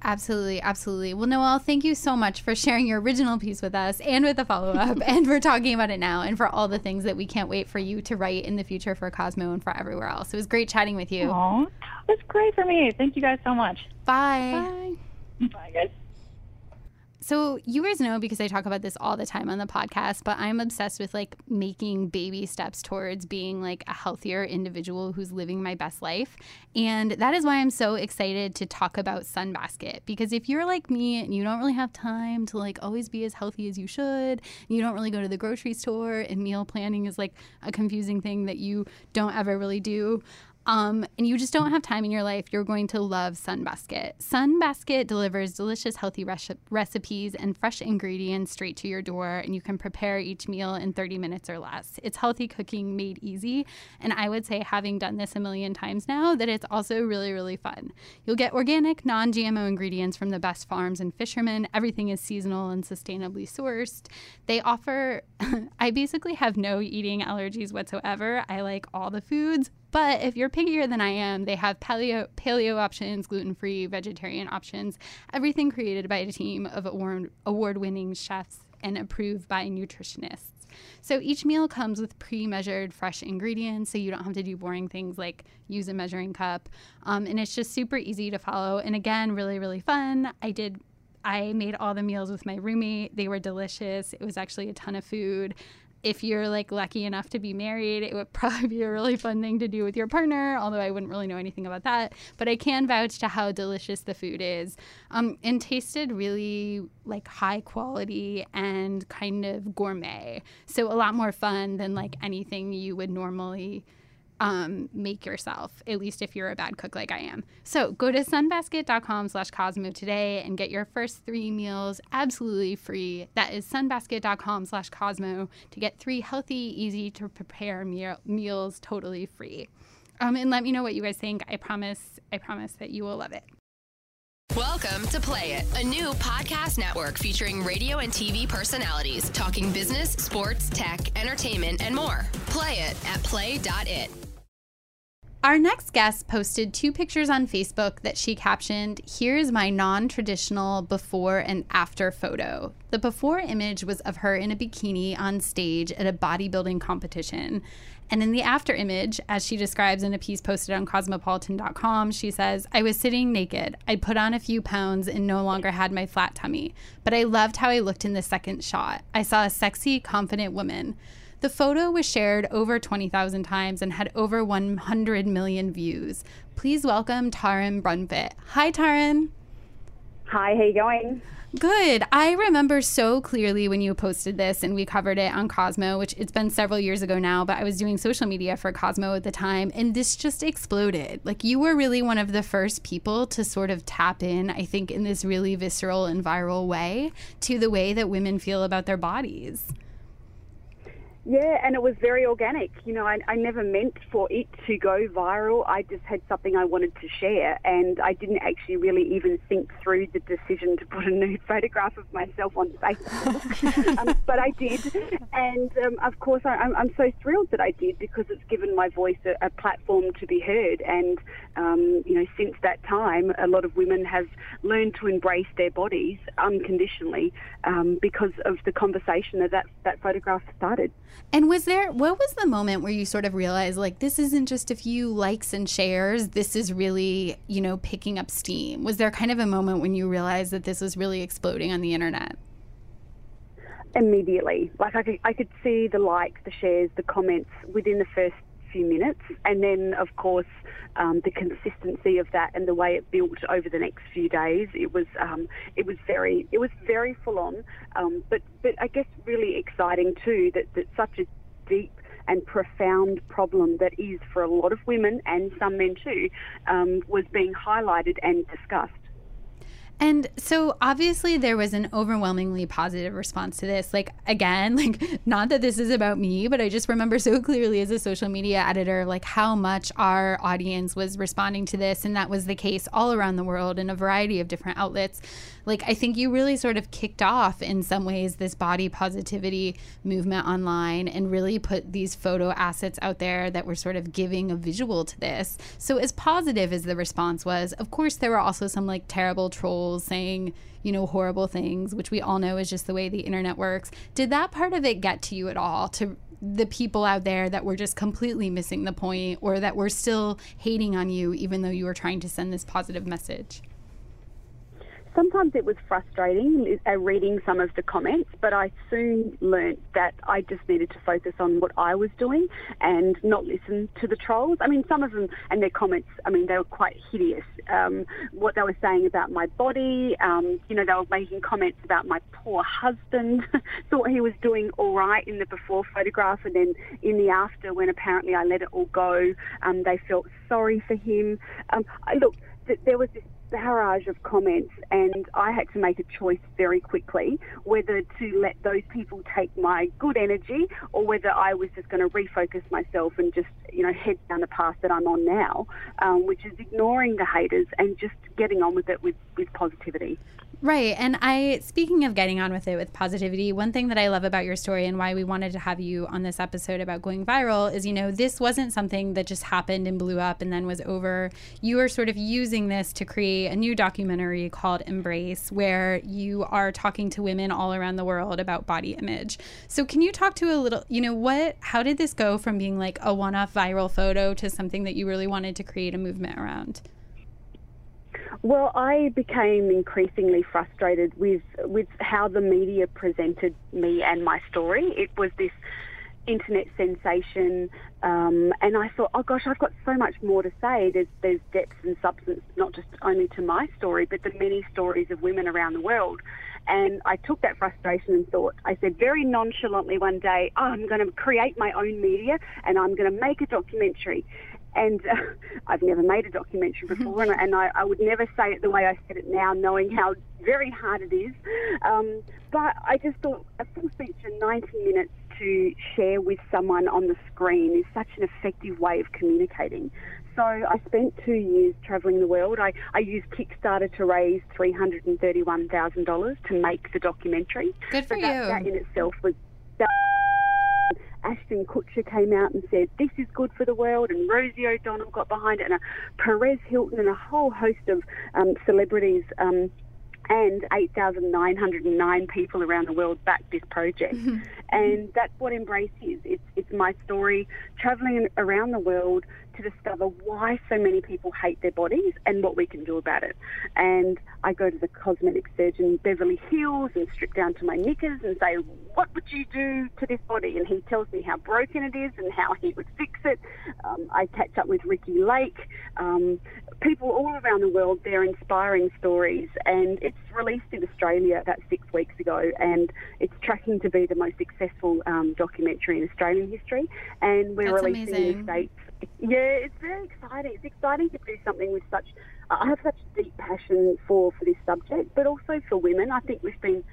Absolutely, absolutely. Well, Noelle, thank you so much for sharing your original piece with us and with the follow up and for talking about it now and for all the things that we can't wait for you to write in the future for Cosmo and for everywhere else. It was great chatting with you. Aw, it was great for me. Thank you guys so much. Bye. Bye. Bye, guys. So you guys know because I talk about this all the time on the podcast, but I'm obsessed with like making baby steps towards being like a healthier individual who's living my best life. And that is why I'm so excited to talk about Sunbasket because if you're like me and you don't really have time to like always be as healthy as you should, you don't really go to the grocery store and meal planning is like a confusing thing that you don't ever really do um, and you just don't have time in your life, you're going to love Sunbasket. Sunbasket delivers delicious, healthy recipes and fresh ingredients straight to your door, and you can prepare each meal in 30 minutes or less. It's healthy cooking made easy, and I would say, having done this a million times now, that it's also really, really fun. You'll get organic, non GMO ingredients from the best farms and fishermen. Everything is seasonal and sustainably sourced. They offer, I basically have no eating allergies whatsoever. I like all the foods. But if you're pickier than I am, they have paleo, paleo options, gluten free, vegetarian options, everything created by a team of award winning chefs and approved by nutritionists. So each meal comes with pre measured fresh ingredients, so you don't have to do boring things like use a measuring cup. Um, and it's just super easy to follow. And again, really, really fun. I did I made all the meals with my roommate. They were delicious. It was actually a ton of food if you're like lucky enough to be married, it would probably be a really fun thing to do with your partner, although I wouldn't really know anything about that. But I can vouch to how delicious the food is um, and tasted really like high quality and kind of gourmet. So a lot more fun than like anything you would normally um, make yourself, at least if you're a bad cook like I am. So go to sunbasket.com slash Cosmo today and get your first three meals absolutely free. That is sunbasket.com slash Cosmo to get three healthy, easy to prepare meal- meals totally free. Um, and let me know what you guys think. I promise, I promise that you will love it. Welcome to Play It, a new podcast network featuring radio and TV personalities talking business, sports, tech, entertainment, and more. Play it at play.it. Our next guest posted two pictures on Facebook that she captioned, Here's my non traditional before and after photo. The before image was of her in a bikini on stage at a bodybuilding competition. And in the after image, as she describes in a piece posted on cosmopolitan.com, she says, I was sitting naked. I put on a few pounds and no longer had my flat tummy, but I loved how I looked in the second shot. I saw a sexy, confident woman. The photo was shared over 20,000 times and had over 100 million views. Please welcome Taryn Brumfitt. Hi, Taryn. Hi, how you going? Good. I remember so clearly when you posted this and we covered it on Cosmo, which it's been several years ago now, but I was doing social media for Cosmo at the time and this just exploded. Like you were really one of the first people to sort of tap in, I think, in this really visceral and viral way to the way that women feel about their bodies. Yeah, and it was very organic. You know, I, I never meant for it to go viral. I just had something I wanted to share, and I didn't actually really even think through the decision to put a nude photograph of myself on Facebook. um, but I did, and um, of course, I, am I'm so thrilled that I did because it's given my voice a, a platform to be heard. And um, you know, since that time, a lot of women have learned to embrace their bodies unconditionally um, because of the conversation that that, that photograph started. And was there, what was the moment where you sort of realized, like, this isn't just a few likes and shares, this is really, you know, picking up steam? Was there kind of a moment when you realized that this was really exploding on the internet? Immediately. Like, I could, I could see the likes, the shares, the comments within the first few minutes. And then, of course, um, the consistency of that and the way it built over the next few days, it was um, it was very it was very full on. Um, but but I guess really exciting too that, that such a deep and profound problem that is for a lot of women and some men too um, was being highlighted and discussed. And so obviously there was an overwhelmingly positive response to this. Like again, like not that this is about me, but I just remember so clearly as a social media editor like how much our audience was responding to this and that was the case all around the world in a variety of different outlets. Like I think you really sort of kicked off in some ways this body positivity movement online and really put these photo assets out there that were sort of giving a visual to this. So as positive as the response was, of course there were also some like terrible trolls saying, you know, horrible things, which we all know is just the way the internet works. Did that part of it get to you at all to the people out there that were just completely missing the point or that were still hating on you even though you were trying to send this positive message? Sometimes it was frustrating uh, reading some of the comments, but I soon learnt that I just needed to focus on what I was doing and not listen to the trolls. I mean, some of them and their comments, I mean, they were quite hideous. Um, what they were saying about my body, um, you know, they were making comments about my poor husband, thought he was doing all right in the before photograph, and then in the after, when apparently I let it all go, um, they felt sorry for him. Um, look, th- there was this barrage of comments, and I had to make a choice very quickly whether to let those people take my good energy or whether I was just going to refocus myself and just, you know, head down the path that I'm on now, um, which is ignoring the haters and just getting on with it with, with positivity. Right. And I, speaking of getting on with it with positivity, one thing that I love about your story and why we wanted to have you on this episode about going viral is, you know, this wasn't something that just happened and blew up and then was over. You are sort of using this to create a new documentary called Embrace, where you are talking to women all around the world about body image. So, can you talk to a little, you know, what, how did this go from being like a one off viral photo to something that you really wanted to create a movement around? Well, I became increasingly frustrated with with how the media presented me and my story. It was this internet sensation, um, and I thought, oh gosh, I've got so much more to say. There's there's depth and substance, not just only to my story, but the many stories of women around the world. And I took that frustration and thought, I said very nonchalantly one day, oh, I'm going to create my own media and I'm going to make a documentary. And uh, I've never made a documentary before, and, and I, I, would never say it the way I said it now, knowing how very hard it is. Um, but I just thought a full feature, 90 minutes to share with someone on the screen is such an effective way of communicating. So I spent two years travelling the world. I, I used Kickstarter to raise $331,000 to make the documentary. Good for so you. That, that in itself was Ashton Kutcher came out and said, This is good for the world, and Rosie O'Donnell got behind it, and a Perez Hilton, and a whole host of um, celebrities. Um, and 8,909 people around the world backed this project. and that's what Embrace is. It's, it's my story traveling around the world to discover why so many people hate their bodies and what we can do about it. And I go to the cosmetic surgeon Beverly Hills and strip down to my knickers and say, What would you do to this body? And he tells me how broken it is and how he would fix it. Um, I catch up with Ricki Lake. Um, people all around the world, they're inspiring stories. And it's released in Australia about six weeks ago. And it's tracking to be the most successful um, documentary in Australian history. And we're That's releasing amazing. in the States yeah, it's very exciting. It's exciting to do something with such. I have such deep passion for for this subject, but also for women. I think we've been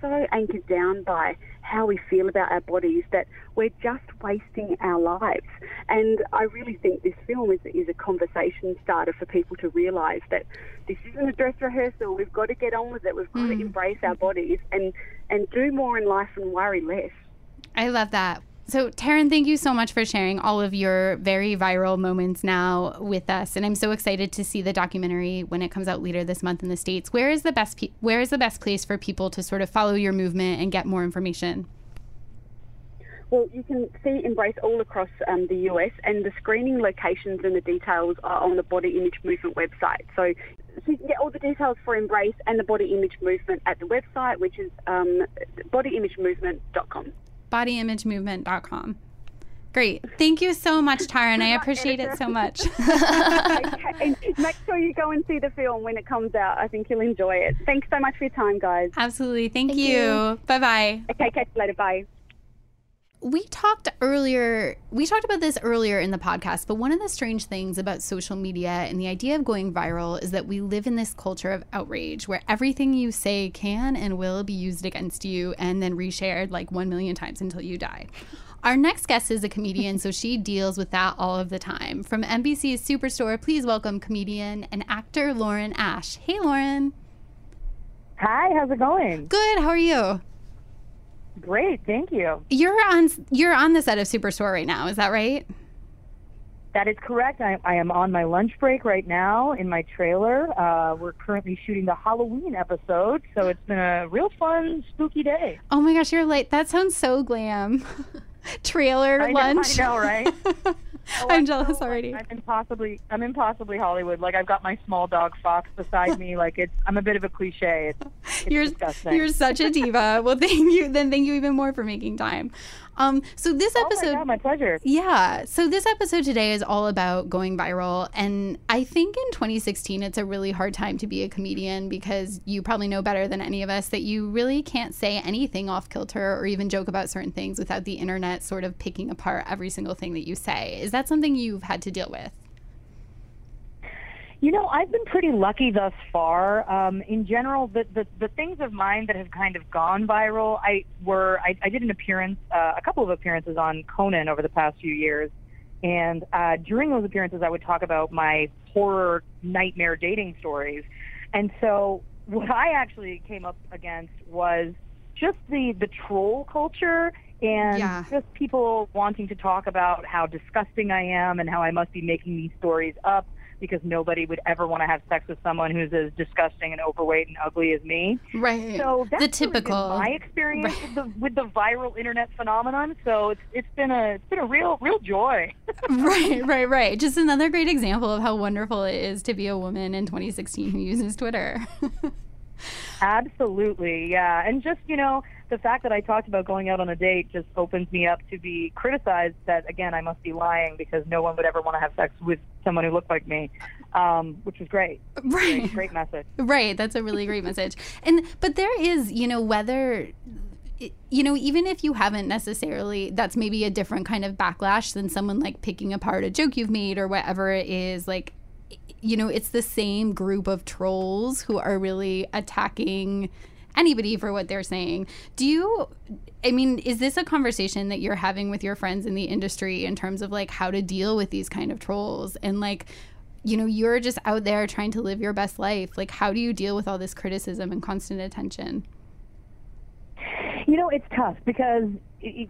so anchored down by how we feel about our bodies that we're just wasting our lives. And I really think this film is, is a conversation starter for people to realise that this isn't a dress rehearsal. We've got to get on with it. We've got to mm. embrace our bodies and, and do more in life and worry less. I love that. So, Taryn, thank you so much for sharing all of your very viral moments now with us, and I'm so excited to see the documentary when it comes out later this month in the states. Where is the best pe- Where is the best place for people to sort of follow your movement and get more information? Well, you can see Embrace all across um, the US, and the screening locations and the details are on the Body Image Movement website. So, so you can get all the details for Embrace and the Body Image Movement at the website, which is um, bodyimagemovement.com. Bodyimagemovement.com. Great. Thank you so much, Taryn. I appreciate it so much. okay. Make sure you go and see the film when it comes out. I think you'll enjoy it. Thanks so much for your time, guys. Absolutely. Thank, Thank you. you. Bye bye. Okay, catch you later. Bye. We talked earlier, we talked about this earlier in the podcast, but one of the strange things about social media and the idea of going viral is that we live in this culture of outrage where everything you say can and will be used against you and then reshared like 1 million times until you die. Our next guest is a comedian, so she deals with that all of the time. From NBC's Superstore, please welcome comedian and actor Lauren Ash. Hey, Lauren. Hi, how's it going? Good. How are you? Great, thank you. You're on. You're on the set of Superstore right now. Is that right? That is correct. I, I am on my lunch break right now in my trailer. Uh, we're currently shooting the Halloween episode, so it's been a real fun, spooky day. Oh my gosh, you're late. That sounds so glam. Trailer I know, lunch. I know, right? Oh, I'm I'm jealous so, already. I'm impossibly, I'm impossibly Hollywood. Like I've got my small dog Fox beside me. Like it's, I'm a bit of a cliche. It's, it's you're disgusting. you're such a diva. well, thank you. Then thank you even more for making time. Um, so this oh episode, my, God, my pleasure. yeah. So this episode today is all about going viral, and I think in 2016 it's a really hard time to be a comedian because you probably know better than any of us that you really can't say anything off kilter or even joke about certain things without the internet sort of picking apart every single thing that you say. Is that something you've had to deal with? You know, I've been pretty lucky thus far. Um, in general, the, the the things of mine that have kind of gone viral, I were I, I did an appearance, uh, a couple of appearances on Conan over the past few years, and uh, during those appearances, I would talk about my horror nightmare dating stories, and so what I actually came up against was just the the troll culture and Yeah. just people wanting to talk about how disgusting I am and how I must be making these stories up because nobody would ever want to have sex with someone who's as disgusting and overweight and ugly as me. Right. So that's the typical. my experience with the with the viral internet phenomenon. So it's it's been a it's been a real real joy. right, right, right. Just another great example of how wonderful it is to be a woman in 2016 who uses Twitter. Absolutely, yeah. And just, you know, the fact that I talked about going out on a date just opens me up to be criticized that, again, I must be lying because no one would ever want to have sex with someone who looked like me, um, which was great. right. Great, great message. Right, that's a really great message. And but there is, you know, whether you know, even if you haven't necessarily, that's maybe a different kind of backlash than someone like picking apart a joke you've made or whatever it is. Like, you know, it's the same group of trolls who are really attacking anybody for what they're saying. Do you, I mean, is this a conversation that you're having with your friends in the industry in terms of like how to deal with these kind of trolls and like, you know, you're just out there trying to live your best life. Like, how do you deal with all this criticism and constant attention? You know, it's tough because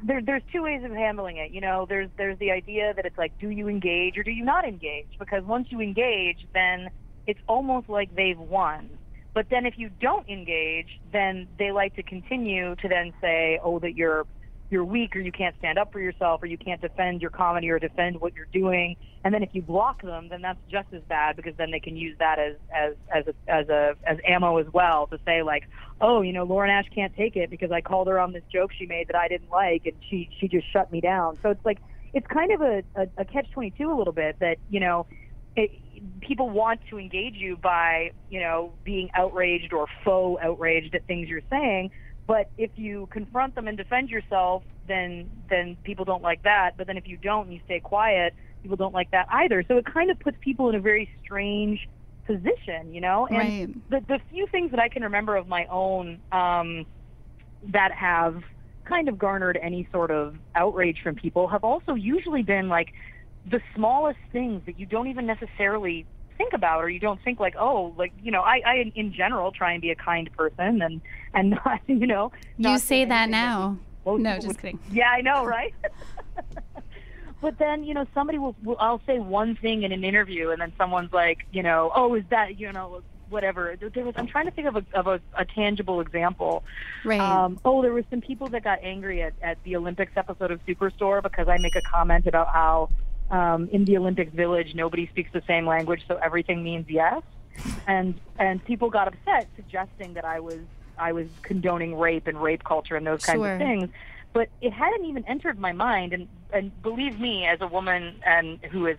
there, there's two ways of handling it. You know, there's there's the idea that it's like, do you engage or do you not engage? Because once you engage, then it's almost like they've won. But then if you don't engage, then they like to continue to then say, oh, that you're you're weak or you can't stand up for yourself or you can't defend your comedy or defend what you're doing. And then if you block them, then that's just as bad because then they can use that as as as a, as a as ammo as well to say like, oh, you know, Lauren Ash can't take it because I called her on this joke she made that I didn't like and she she just shut me down. So it's like it's kind of a, a, a catch twenty two a little bit that you know. It, people want to engage you by, you know, being outraged or faux outraged at things you're saying, but if you confront them and defend yourself, then then people don't like that. But then if you don't and you stay quiet, people don't like that either. So it kind of puts people in a very strange position, you know. And Right. the the few things that I can remember of my own um, that have kind of garnered any sort of outrage from people have also usually been like the smallest things that you don't even necessarily think about or you don't think like oh like you know I, I in general try and be a kind person and and not you know You say that now. most No, just would- kidding. yeah I know right but then you know somebody will, will I'll say one thing in an interview and then someone's like you know oh is that you know whatever There- there was I'm trying to think of a of a, a tangible example Right. um, oh, there were some people that got angry at, at the Olympics episode of Superstore because I make a comment about how um, in the Olympics village nobody speaks the same language, so everything means yes, and and people got upset, suggesting that I was I was condoning rape and rape culture and those kinds Sure. of things. But it hadn't even entered my mind, and and believe me, as a woman and who is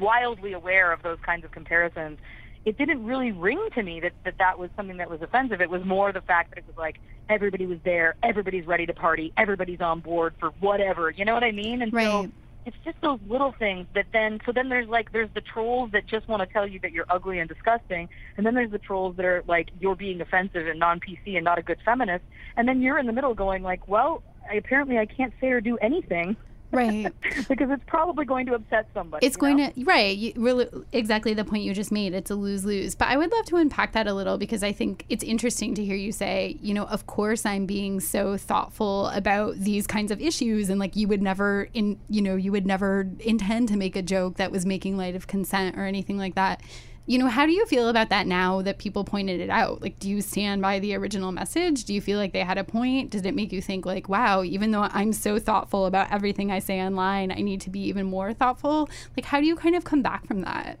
wildly aware of those kinds of comparisons, it didn't really ring to me that, that that was something that was offensive. It was more the fact that it was like everybody was there, everybody's ready to party, everybody's on board for whatever. You know what I mean? And so Right. It's just those little things that then so then there's like there's the trolls that just want to tell you that you're ugly and disgusting and then there's the trolls that are like you're being offensive and non PC and not a good feminist and then you're in the middle going like well I, apparently I can't say or do anything Right. because it's probably going to upset somebody It's going know? to right. You, really, exactly the point you just made. It's a lose lose. But I would love to unpack that a little because I think it's interesting to hear you say, you know, of course I'm being so thoughtful about these kinds of issues, and like you would never in, you know, you would never intend to make a joke that was making light of consent or anything like that. You know, how do you feel about that now that people pointed it out? Like, do you stand by the original message? Do you feel like they had a point? Did it make you think, like, wow, even though I'm so thoughtful about everything I say online, I need to be even more thoughtful? Like, how do you kind of come back from that?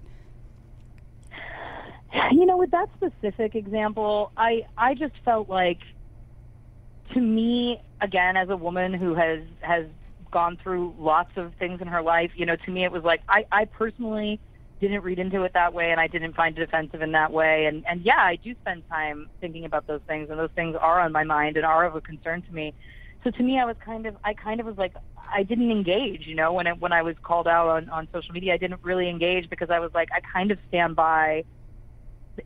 You know, with that specific example, I I just felt like to me again as a woman who has has gone through lots of things in her life, you know, to me it was like I I personally didn't read into it that way and I didn't find it offensive in that way and and yeah, I do spend time thinking about those things and those things are on my mind and are of a concern to me. So to me I was kind of I kind of was like I didn't engage, you know, when it, when I was called out on on social media, I didn't really engage because I was like I kind of stand by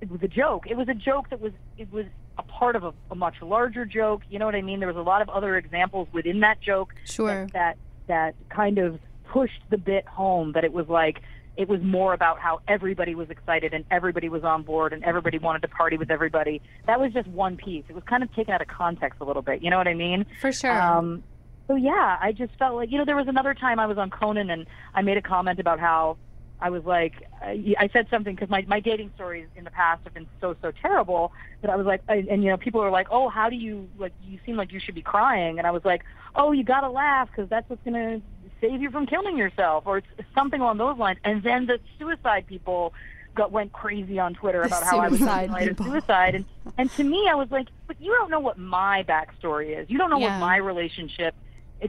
it was a joke. It was a joke that was it was a part of a, a much larger joke. You know what I mean? There was a lot of other examples within that joke Sure. that that, that kind of pushed the bit home that it was like it was more about how everybody was excited and everybody was on board and everybody wanted to party with everybody. That was just one piece. It was kind of taken out of context a little bit. You know what I mean? For sure. Um, so yeah, I just felt like you know there was another time I was on Conan and I made a comment about how I was like I I said something because my my dating stories in the past have been so so terrible that I was like I, and you know people were like oh how do you like you seem like you should be crying and I was like oh you gotta laugh because that's what's gonna save you from killing yourself or something along those lines. And then the suicide people got went crazy on Twitter about how I was suicide in light of people. suicide. And and to me I was like but you don't know what my backstory is. You don't know Yeah. what my relationship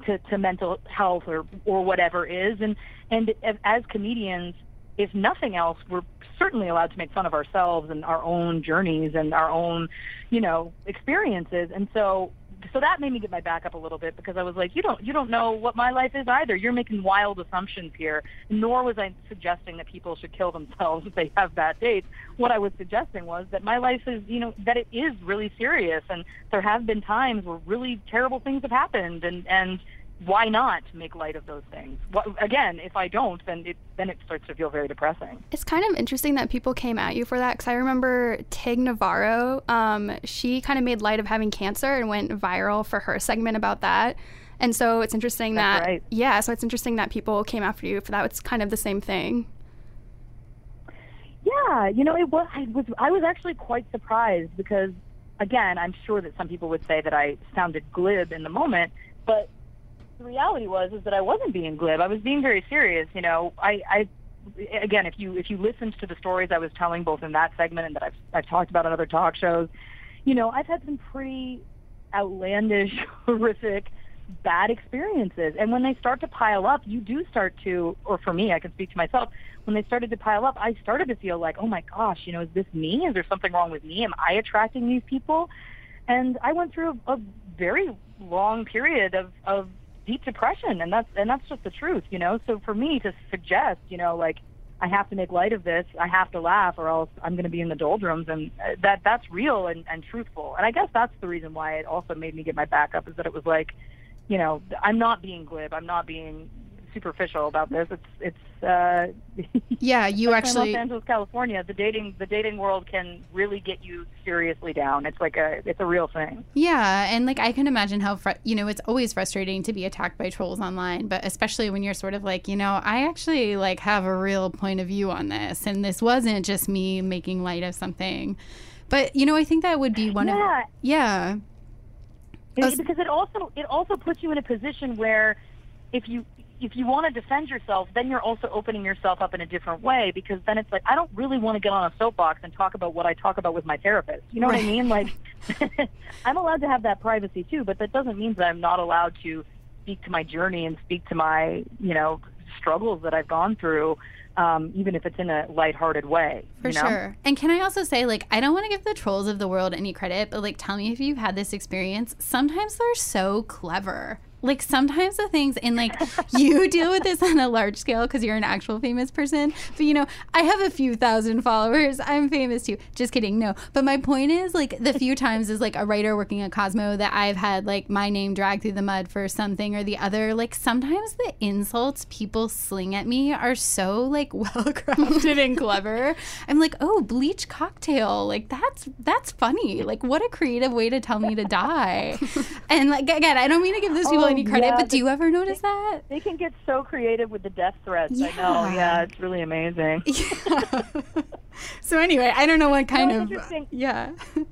to, to mental health or or whatever is. And and as- as comedians if nothing else we're certainly allowed to make fun of ourselves and our own journeys and our own you know experiences. And so so that made me get my back up a little bit because I was like you don't you don't know what my life is either. You're making wild assumptions here. Nor was I suggesting that people should kill themselves if they have bad dates. What I was suggesting was that my life is you know that it is really serious. And there have been times where really terrible things have happened. And and why not make light of those things? What, again, if I don't, then it then it starts to feel very depressing. It's kind of interesting that people came at you for that because I remember Tig Notaro. Um, she kind of made light of having cancer and went viral for her segment about that. And so it's interesting That's that right. yeah, so it's interesting that people came after you for that. It's kind of the same thing. Yeah, you know, it was I was I was actually quite surprised because again, I'm sure that some people would say that I sounded glib in the moment, but the reality was is that I wasn't being glib. I was being very serious, you know. I I again, if you if you listened to the stories I was telling both in that segment and that I've I've talked about on other talk shows, you know, I've had some pretty outlandish, horrific, bad experiences. And when they start to pile up, you do start to, or for me, I can speak to myself, when they started to pile up, I started to feel like, oh my gosh, you know, is this me? Is there something wrong with me? Am I attracting these people? And I went through a, a very long period of, of deep depression, and that's and that's just the truth, you know. So for me to suggest, you know, like I have to make light of this, I have to laugh, or else I'm going to be in the doldrums, and uh, that that's real and, and truthful. And I guess that's the reason why it also made me get my back up is that it was like, you know, I'm not being glib, I'm not being superficial about this. It's it's uh, Yeah, you actually in. Los Angeles, California, the dating the dating world can really get you seriously down. It's like a it's a real thing. Yeah, and like I can imagine how fr- you know it's always frustrating to be attacked by trolls online, but especially when you're sort of like, you know, I actually like have a real point of view on this, and this wasn't just me making light of something. But you know, I think that would be one Yeah. of yeah, It- because it also it also puts you in a position where if you if you want to defend yourself, then you're also opening yourself up in a different way because then it's like I don't really want to get on a soapbox and talk about what I talk about with my therapist. You know what I mean? Like I'm allowed to have that privacy too, but that doesn't mean that I'm not allowed to speak to my journey and speak to my, you know, struggles that I've gone through, um, even if it's in a lighthearted way. For you know? sure. And can I also say, like, I don't want to give the trolls of the world any credit, but like, tell me if you've had this experience. Sometimes they're so clever. Like sometimes the things and like you deal with this on a large scale because you're an actual famous person. But you know, I have a few thousand followers. I'm famous too. Just kidding. No. But my point is like the few times as like a writer working at Cosmo that I've had like my name dragged through the mud for something or the other. Like sometimes the insults people sling at me are so like well crafted and clever. I'm like, oh, bleach cocktail. Like that's that's funny. Like what a creative way to tell me to die. and like again, I don't mean to give those people Oh, any credit, yeah, but do you ever notice that? They can get so creative with the death threats. I know. Yeah. Yeah, it's really amazing. So anyway, I don't know what kind of interesting. yeah.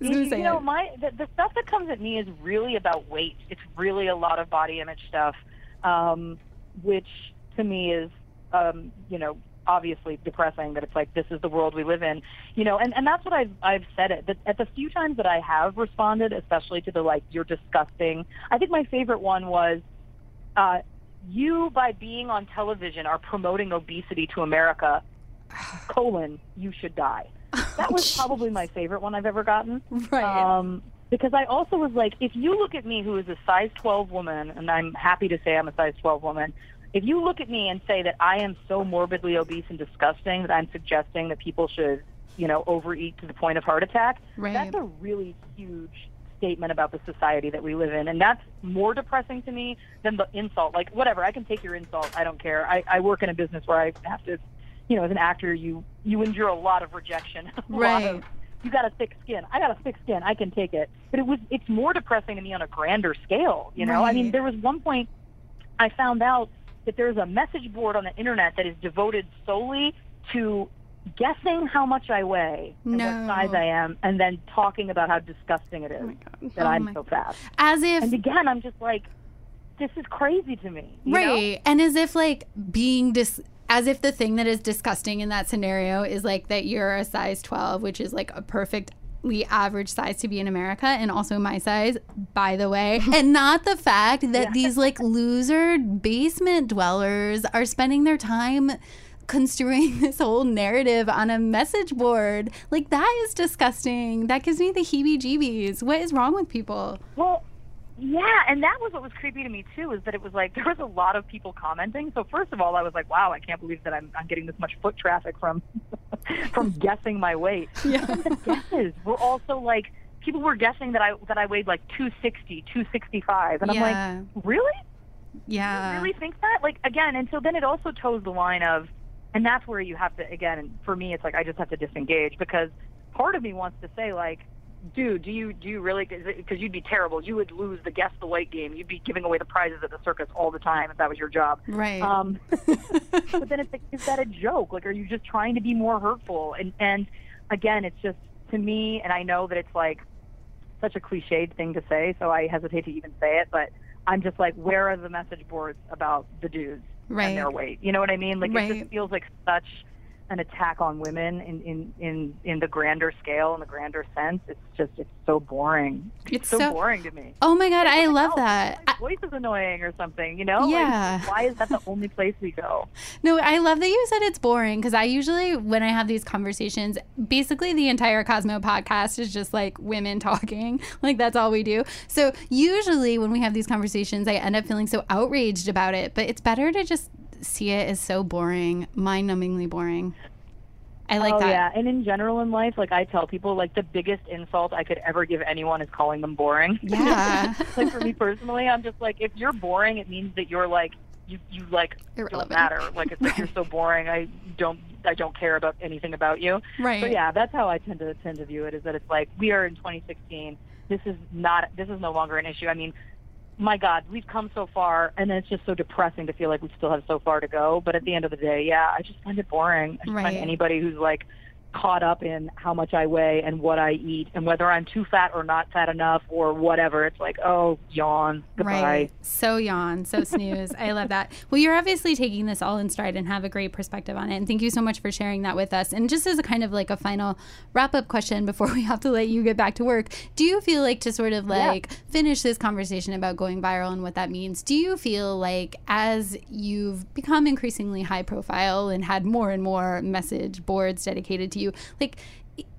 You, you say know, my the, the stuff that comes at me is really about weight. It's really a lot of body image stuff, um, which to me is, um, you know, obviously depressing. That it's like this is the world we live in, you know, and and that's what I've I've said it. That at the few times that I have responded, especially to the like you're disgusting. I think my favorite one was. Uh, you by being on television are promoting obesity to America. Colon, you should die. That was probably my favorite one I've ever gotten. Right. Um, because I also was like, if you look at me, who is a size 12 woman, and I'm happy to say I'm a size 12 woman, if you look at me and say that I am so morbidly obese and disgusting that I'm suggesting that people should, you know, overeat to the point of heart attack, Right. that's a really huge statement about the society that we live in. And that's more depressing to me than the insult. Like, whatever, I can take your insult. I don't care. I, I work in a business where I have to, you know, as an actor, you, you endure a lot of rejection. Right. of, you got a thick skin. I got a thick skin. I can take it. But it was it's more depressing to me on a grander scale. You know, I mean, there was one point I found out that there's a message board on the internet that is devoted solely to guessing how much I weigh and No. what size I am, and then talking about how disgusting it is oh that Oh I'm so fat. As if And again, I'm just like, this is crazy to me. you know? right and as if like being dis as if the thing that is disgusting in that scenario is like that you're a size 12 which is like a perfectly average size to be in america and also my size by the way. And not the fact that these like loser basement dwellers are spending their time construing this whole narrative on a message board. Like that is disgusting. That gives me the heebie jeebies what is wrong with people? Well, yeah, and that was what was creepy to me too, is that it was like there was a lot of people commenting. So first of all, I was like, wow, I can't believe that I'm, I'm getting this much foot traffic from from guessing my weight. Yeah. And the guesses were also like people were guessing that I that I weighed like 260, 265, and I'm like, really? yeah You really think that? Like again, and so then it also toes the line of, and that's where you have to again. And for me, it's like I just have to disengage because part of me wants to say like, dude, do you do you really? Because you'd be terrible. You would lose the guess the weight game. You'd be giving away the prizes at the circus all the time if that was your job. right Um, but then it's like, is that a joke? Like, are you just trying to be more hurtful? And and again, it's just to me, and I know that it's like such a cliched thing to say, so I hesitate to even say it. But I'm just like, where are the message boards about the dudes Right. and their weight? You know what I mean? Like, it just feels like such an attack on women in in in in the grander scale in the grander sense. It's just it's so boring. It's so, so- boring to me. Oh my god, I love Oh, that. Voice is annoying or something, you know? Like, Yeah. why is that the only place we go? No, I love that you said it's boring because I usually, when I have these conversations, basically the entire Cosmo podcast is just like women talking. Like that's all we do. So usually when we have these conversations, I end up feeling so outraged about it. But it's better to just see it as so boring, mind numbingly boring. I like oh that. yeah, and in general in life, like I tell people, like the biggest insult I could ever give anyone is calling them boring. Yeah. like for me personally, I'm just like, if you're boring, it means that you're like, you you like Irrelevant. don't matter. Like it's like you're so boring. I don't I don't care about anything about you. Right. So yeah, that's how I tend to tend to view it. Is that it's like we are in 2016. This is not. This is no longer an issue. I mean, my God, we've come so far, and it's just so depressing to feel like we still have so far to go. But at the end of the day, yeah, I just find it boring. I just Right. find anybody who's like caught up in how much I weigh and what I eat and whether I'm too fat or not fat enough or whatever. It's like, oh, yawn, goodbye. Right. So yawn, so snooze. I love that. Well, you're obviously taking this all in stride and have a great perspective on it. And thank you so much for sharing that with us. And just as a kind of like a final wrap up question before we have to let you get back to work, do you feel like to sort of like finish this conversation about going viral and what that means, do you feel like as you've become increasingly high profile and had more and more message boards dedicated to you, like,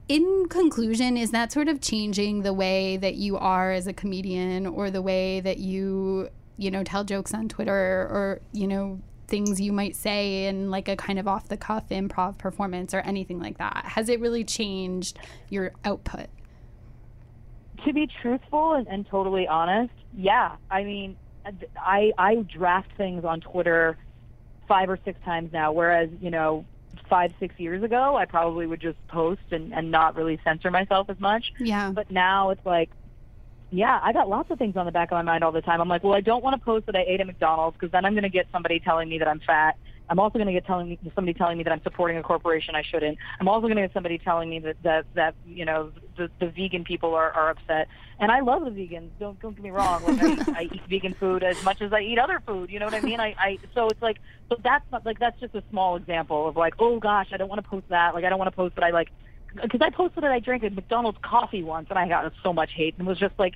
in conclusion, is that sort of changing the way that you are as a comedian or the way that you, you know, tell jokes on Twitter or, you know, things you might say in like a kind of off the cuff improv performance or anything like that? Has it really changed your output? To be truthful and, and totally honest, yeah. I mean, I I draft things on Twitter five or six times now, whereas you know five six years ago I probably would just post and, and not really censor myself as much. Yeah. But now it's like, yeah, I got lots of things on the back of my mind all the time. I'm like, well, I don't want to post that I ate at McDonald's because then I'm going to get somebody telling me that I'm fat. I'm also going to get telling somebody telling me that I'm supporting a corporation I shouldn't. I'm also going to get somebody telling me that that that you know the the vegan people are, are upset. And I love the vegans. Don't don't get me wrong. Like I, I eat vegan food as much as I eat other food. You know what I mean? I I so it's like so that's not like that's just a small example of like oh gosh I don't want to post that. Like I don't want to post that I like because I posted that I drank a McDonald's coffee once and I got so much hate and was just like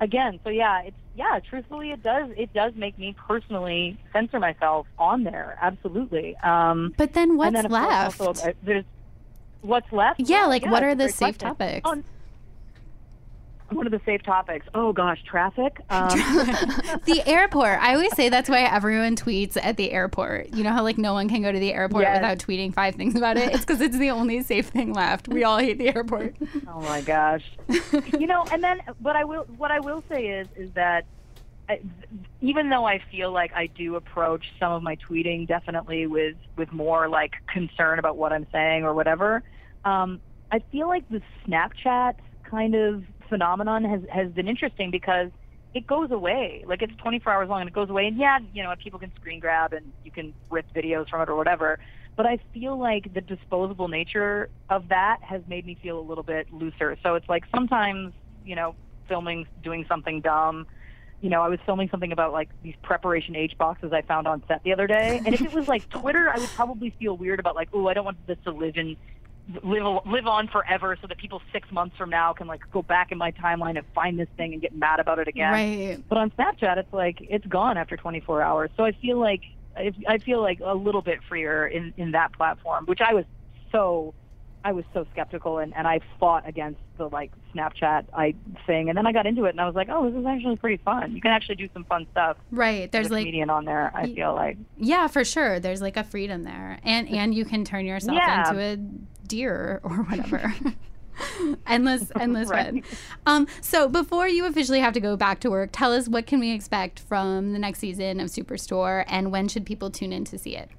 again so yeah it's yeah truthfully it does it does make me personally censor myself on there absolutely um But then what's then left? also, uh, there's what's left yeah, like what are the safe question. topics? Oh, what are the safe topics oh gosh traffic um, the airport. I always say that's why everyone tweets at the airport. You know how like no one can go to the airport Yes. without tweeting five things about it? It's because it's the only safe thing left. We all hate the airport. Oh my gosh. you know, and then what I will what I will say is is that I, even though I feel like I do approach some of my tweeting definitely with with more like concern about what I'm saying or whatever, um, I feel like the Snapchat kind of phenomenon has has been interesting because it goes away. Like it's 24 hours long and it goes away. And yeah, you know, people can screen grab and you can rip videos from it or whatever. But I feel like the disposable nature of that has made me feel a little bit looser. So it's like sometimes, you know, filming, doing something dumb. You know, I was filming something about like these preparation H boxes I found on set the other day. And if it was like Twitter, I would probably feel weird about like, oh, I don't want this to live in live live on forever so that people six months from now can like go back in my timeline and find this thing and get mad about it again. Right. But on Snapchat, it's like it's gone after 24 hours. So I feel like I I feel like a little bit freer in in that platform, which I was so I was so skeptical and and I fought against the like Snapchat I thing, and then I got into it and I was like, oh, this is actually pretty fun. You can actually do some fun stuff. Right. There's like comedian on there. I feel like yeah, for sure. There's like a freedom there, and and you can turn yourself Yeah. into a deer or whatever. endless, endless Right. fun. Um, so before you officially have to go back to work, tell us what can we expect from the next season of Superstore, and when should people tune in to see it?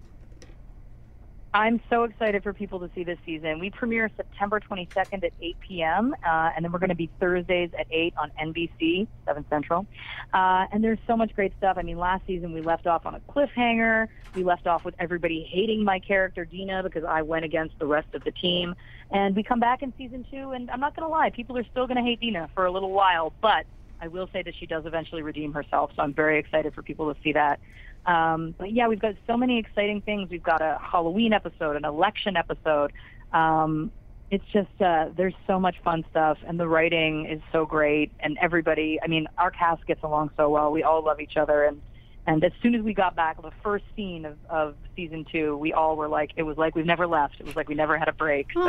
I'm so excited for people to see this season. We premiere September 22nd at 8 p.m., uh, and then we're going to be Thursdays at 8 on NBC, 7 Central. Uh, and there's so much great stuff. I mean, last season we left off on a cliffhanger. We left off with everybody hating my character, Dina, because I went against the rest of the team. And we come back in season two, and I'm not going to lie, people are still going to hate Dina for a little while, but I will say that she does eventually redeem herself, so I'm very excited for people to see that. Um, but yeah, we've got so many exciting things. We've got a Halloween episode, an election episode. Um, it's just uh, there's so much fun stuff, and the writing is so great, and everybody. I mean, our cast gets along so well. We all love each other, and and as soon as we got back, the first scene of, of season two, we all were like, it was like we've never left. It was like we never had a break. So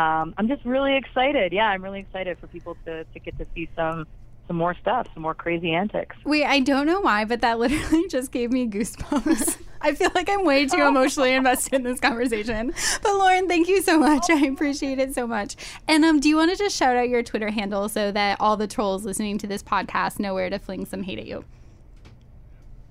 um, I'm just really excited. Yeah, I'm really excited for people to, to get to see some some more stuff, some more crazy antics. Wait, I don't know why, but that literally just gave me goosebumps. I feel like I'm way too emotionally invested in this conversation. But Lauren, thank you so much. I appreciate it so much. And um, do you want to just shout out your Twitter handle so that all the trolls listening to this podcast know where to fling some hate at you?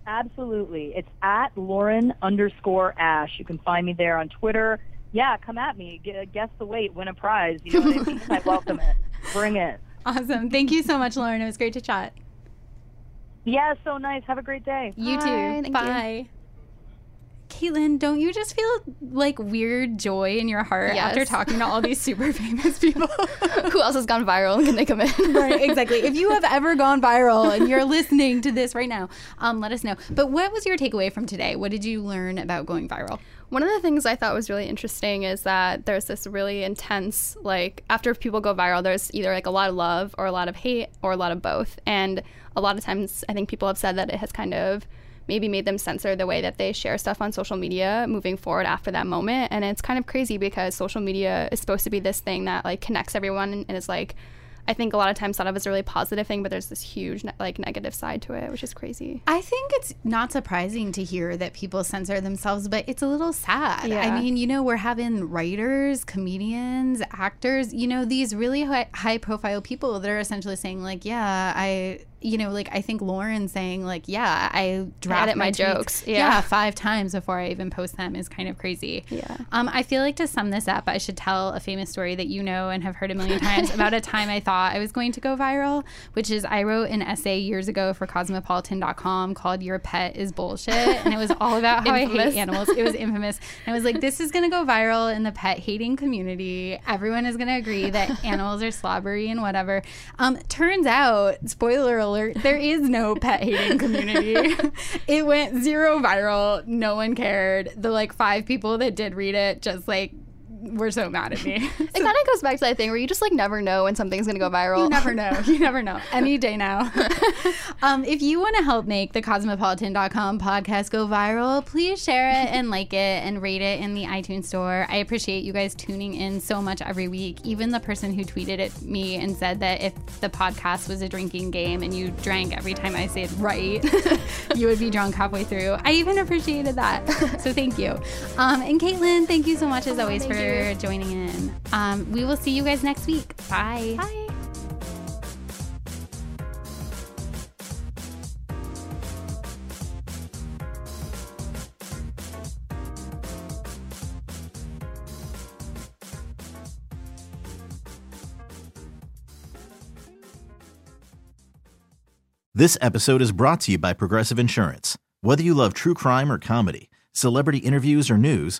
Absolutely. It's at Lauren underscore Ash. You can find me there on Twitter. Yeah, come at me. Guess the weight, win a prize. You know what I mean? I welcome it. Bring it. Awesome. Thank you so much, Lauren. It was great to chat. Yeah, so nice. Have a great day. You Bye. too. Thank you. Bye. Caitlin, don't you just feel like weird joy in your heart Yes. after talking to all these super famous people? Who else has gone viral and can they come in? right, exactly. If you have ever gone viral and you're listening to this right now, um, let us know. But what was your takeaway from today? What did you learn about going viral? One of the things I thought was really interesting is that there's this really intense, like, after people go viral, there's either like a lot of love or a lot of hate or a lot of both. And a lot of times, I think people have said that it has kind of maybe made them censor the way that they share stuff on social media moving forward after that moment. And it's kind of crazy because social media is supposed to be this thing that like connects everyone and is like, I think a lot of times thought of as a really positive thing, but there's this huge ne- like negative side to it, which is crazy. I think it's not surprising to hear that people censor themselves, but it's a little sad. Yeah. I mean, you know, we're having writers, comedians, actors, you know, these really high, high profile people that are essentially saying, like, yeah, I, you know, like I think Lauren saying, like, yeah, I draft my tweets, jokes. Yeah. five times before I even post them is kind of crazy. Yeah. Um, I feel like to sum this up, I should tell a famous story that you know and have heard a million times about a time I thought I was going to go viral, which is I wrote an essay years ago for cosmopolitan.com called Your Pet is Bullshit. And it was all about how I hate animals. It was infamous. And I was like, this is going to go viral in the pet hating community. Everyone is going to agree that animals are slobbery and whatever. Um, turns out, spoiler alert, there is no pet hating community. it went zero viral. No one cared. The like five people that did read it just like were so mad at me. It kind of goes back to that thing where you just like never know when something's gonna go viral. You never know. You never know. Any day now. um, if you want to help make the cosmopolitan.com podcast go viral, please share it and like it and rate it in the iTunes store. I appreciate you guys tuning in so much every week. Even the person who tweeted at me and said that if the podcast was a drinking game and you drank every time I said right, you would be drunk halfway through. I even appreciated that. So thank you. Um, and Caitlin, thank you so much as always thank for you. Joining in. Um, we will see you guys next week. Bye. Bye. This episode is brought to you by Progressive Insurance. Whether you love true crime or comedy, celebrity interviews or news,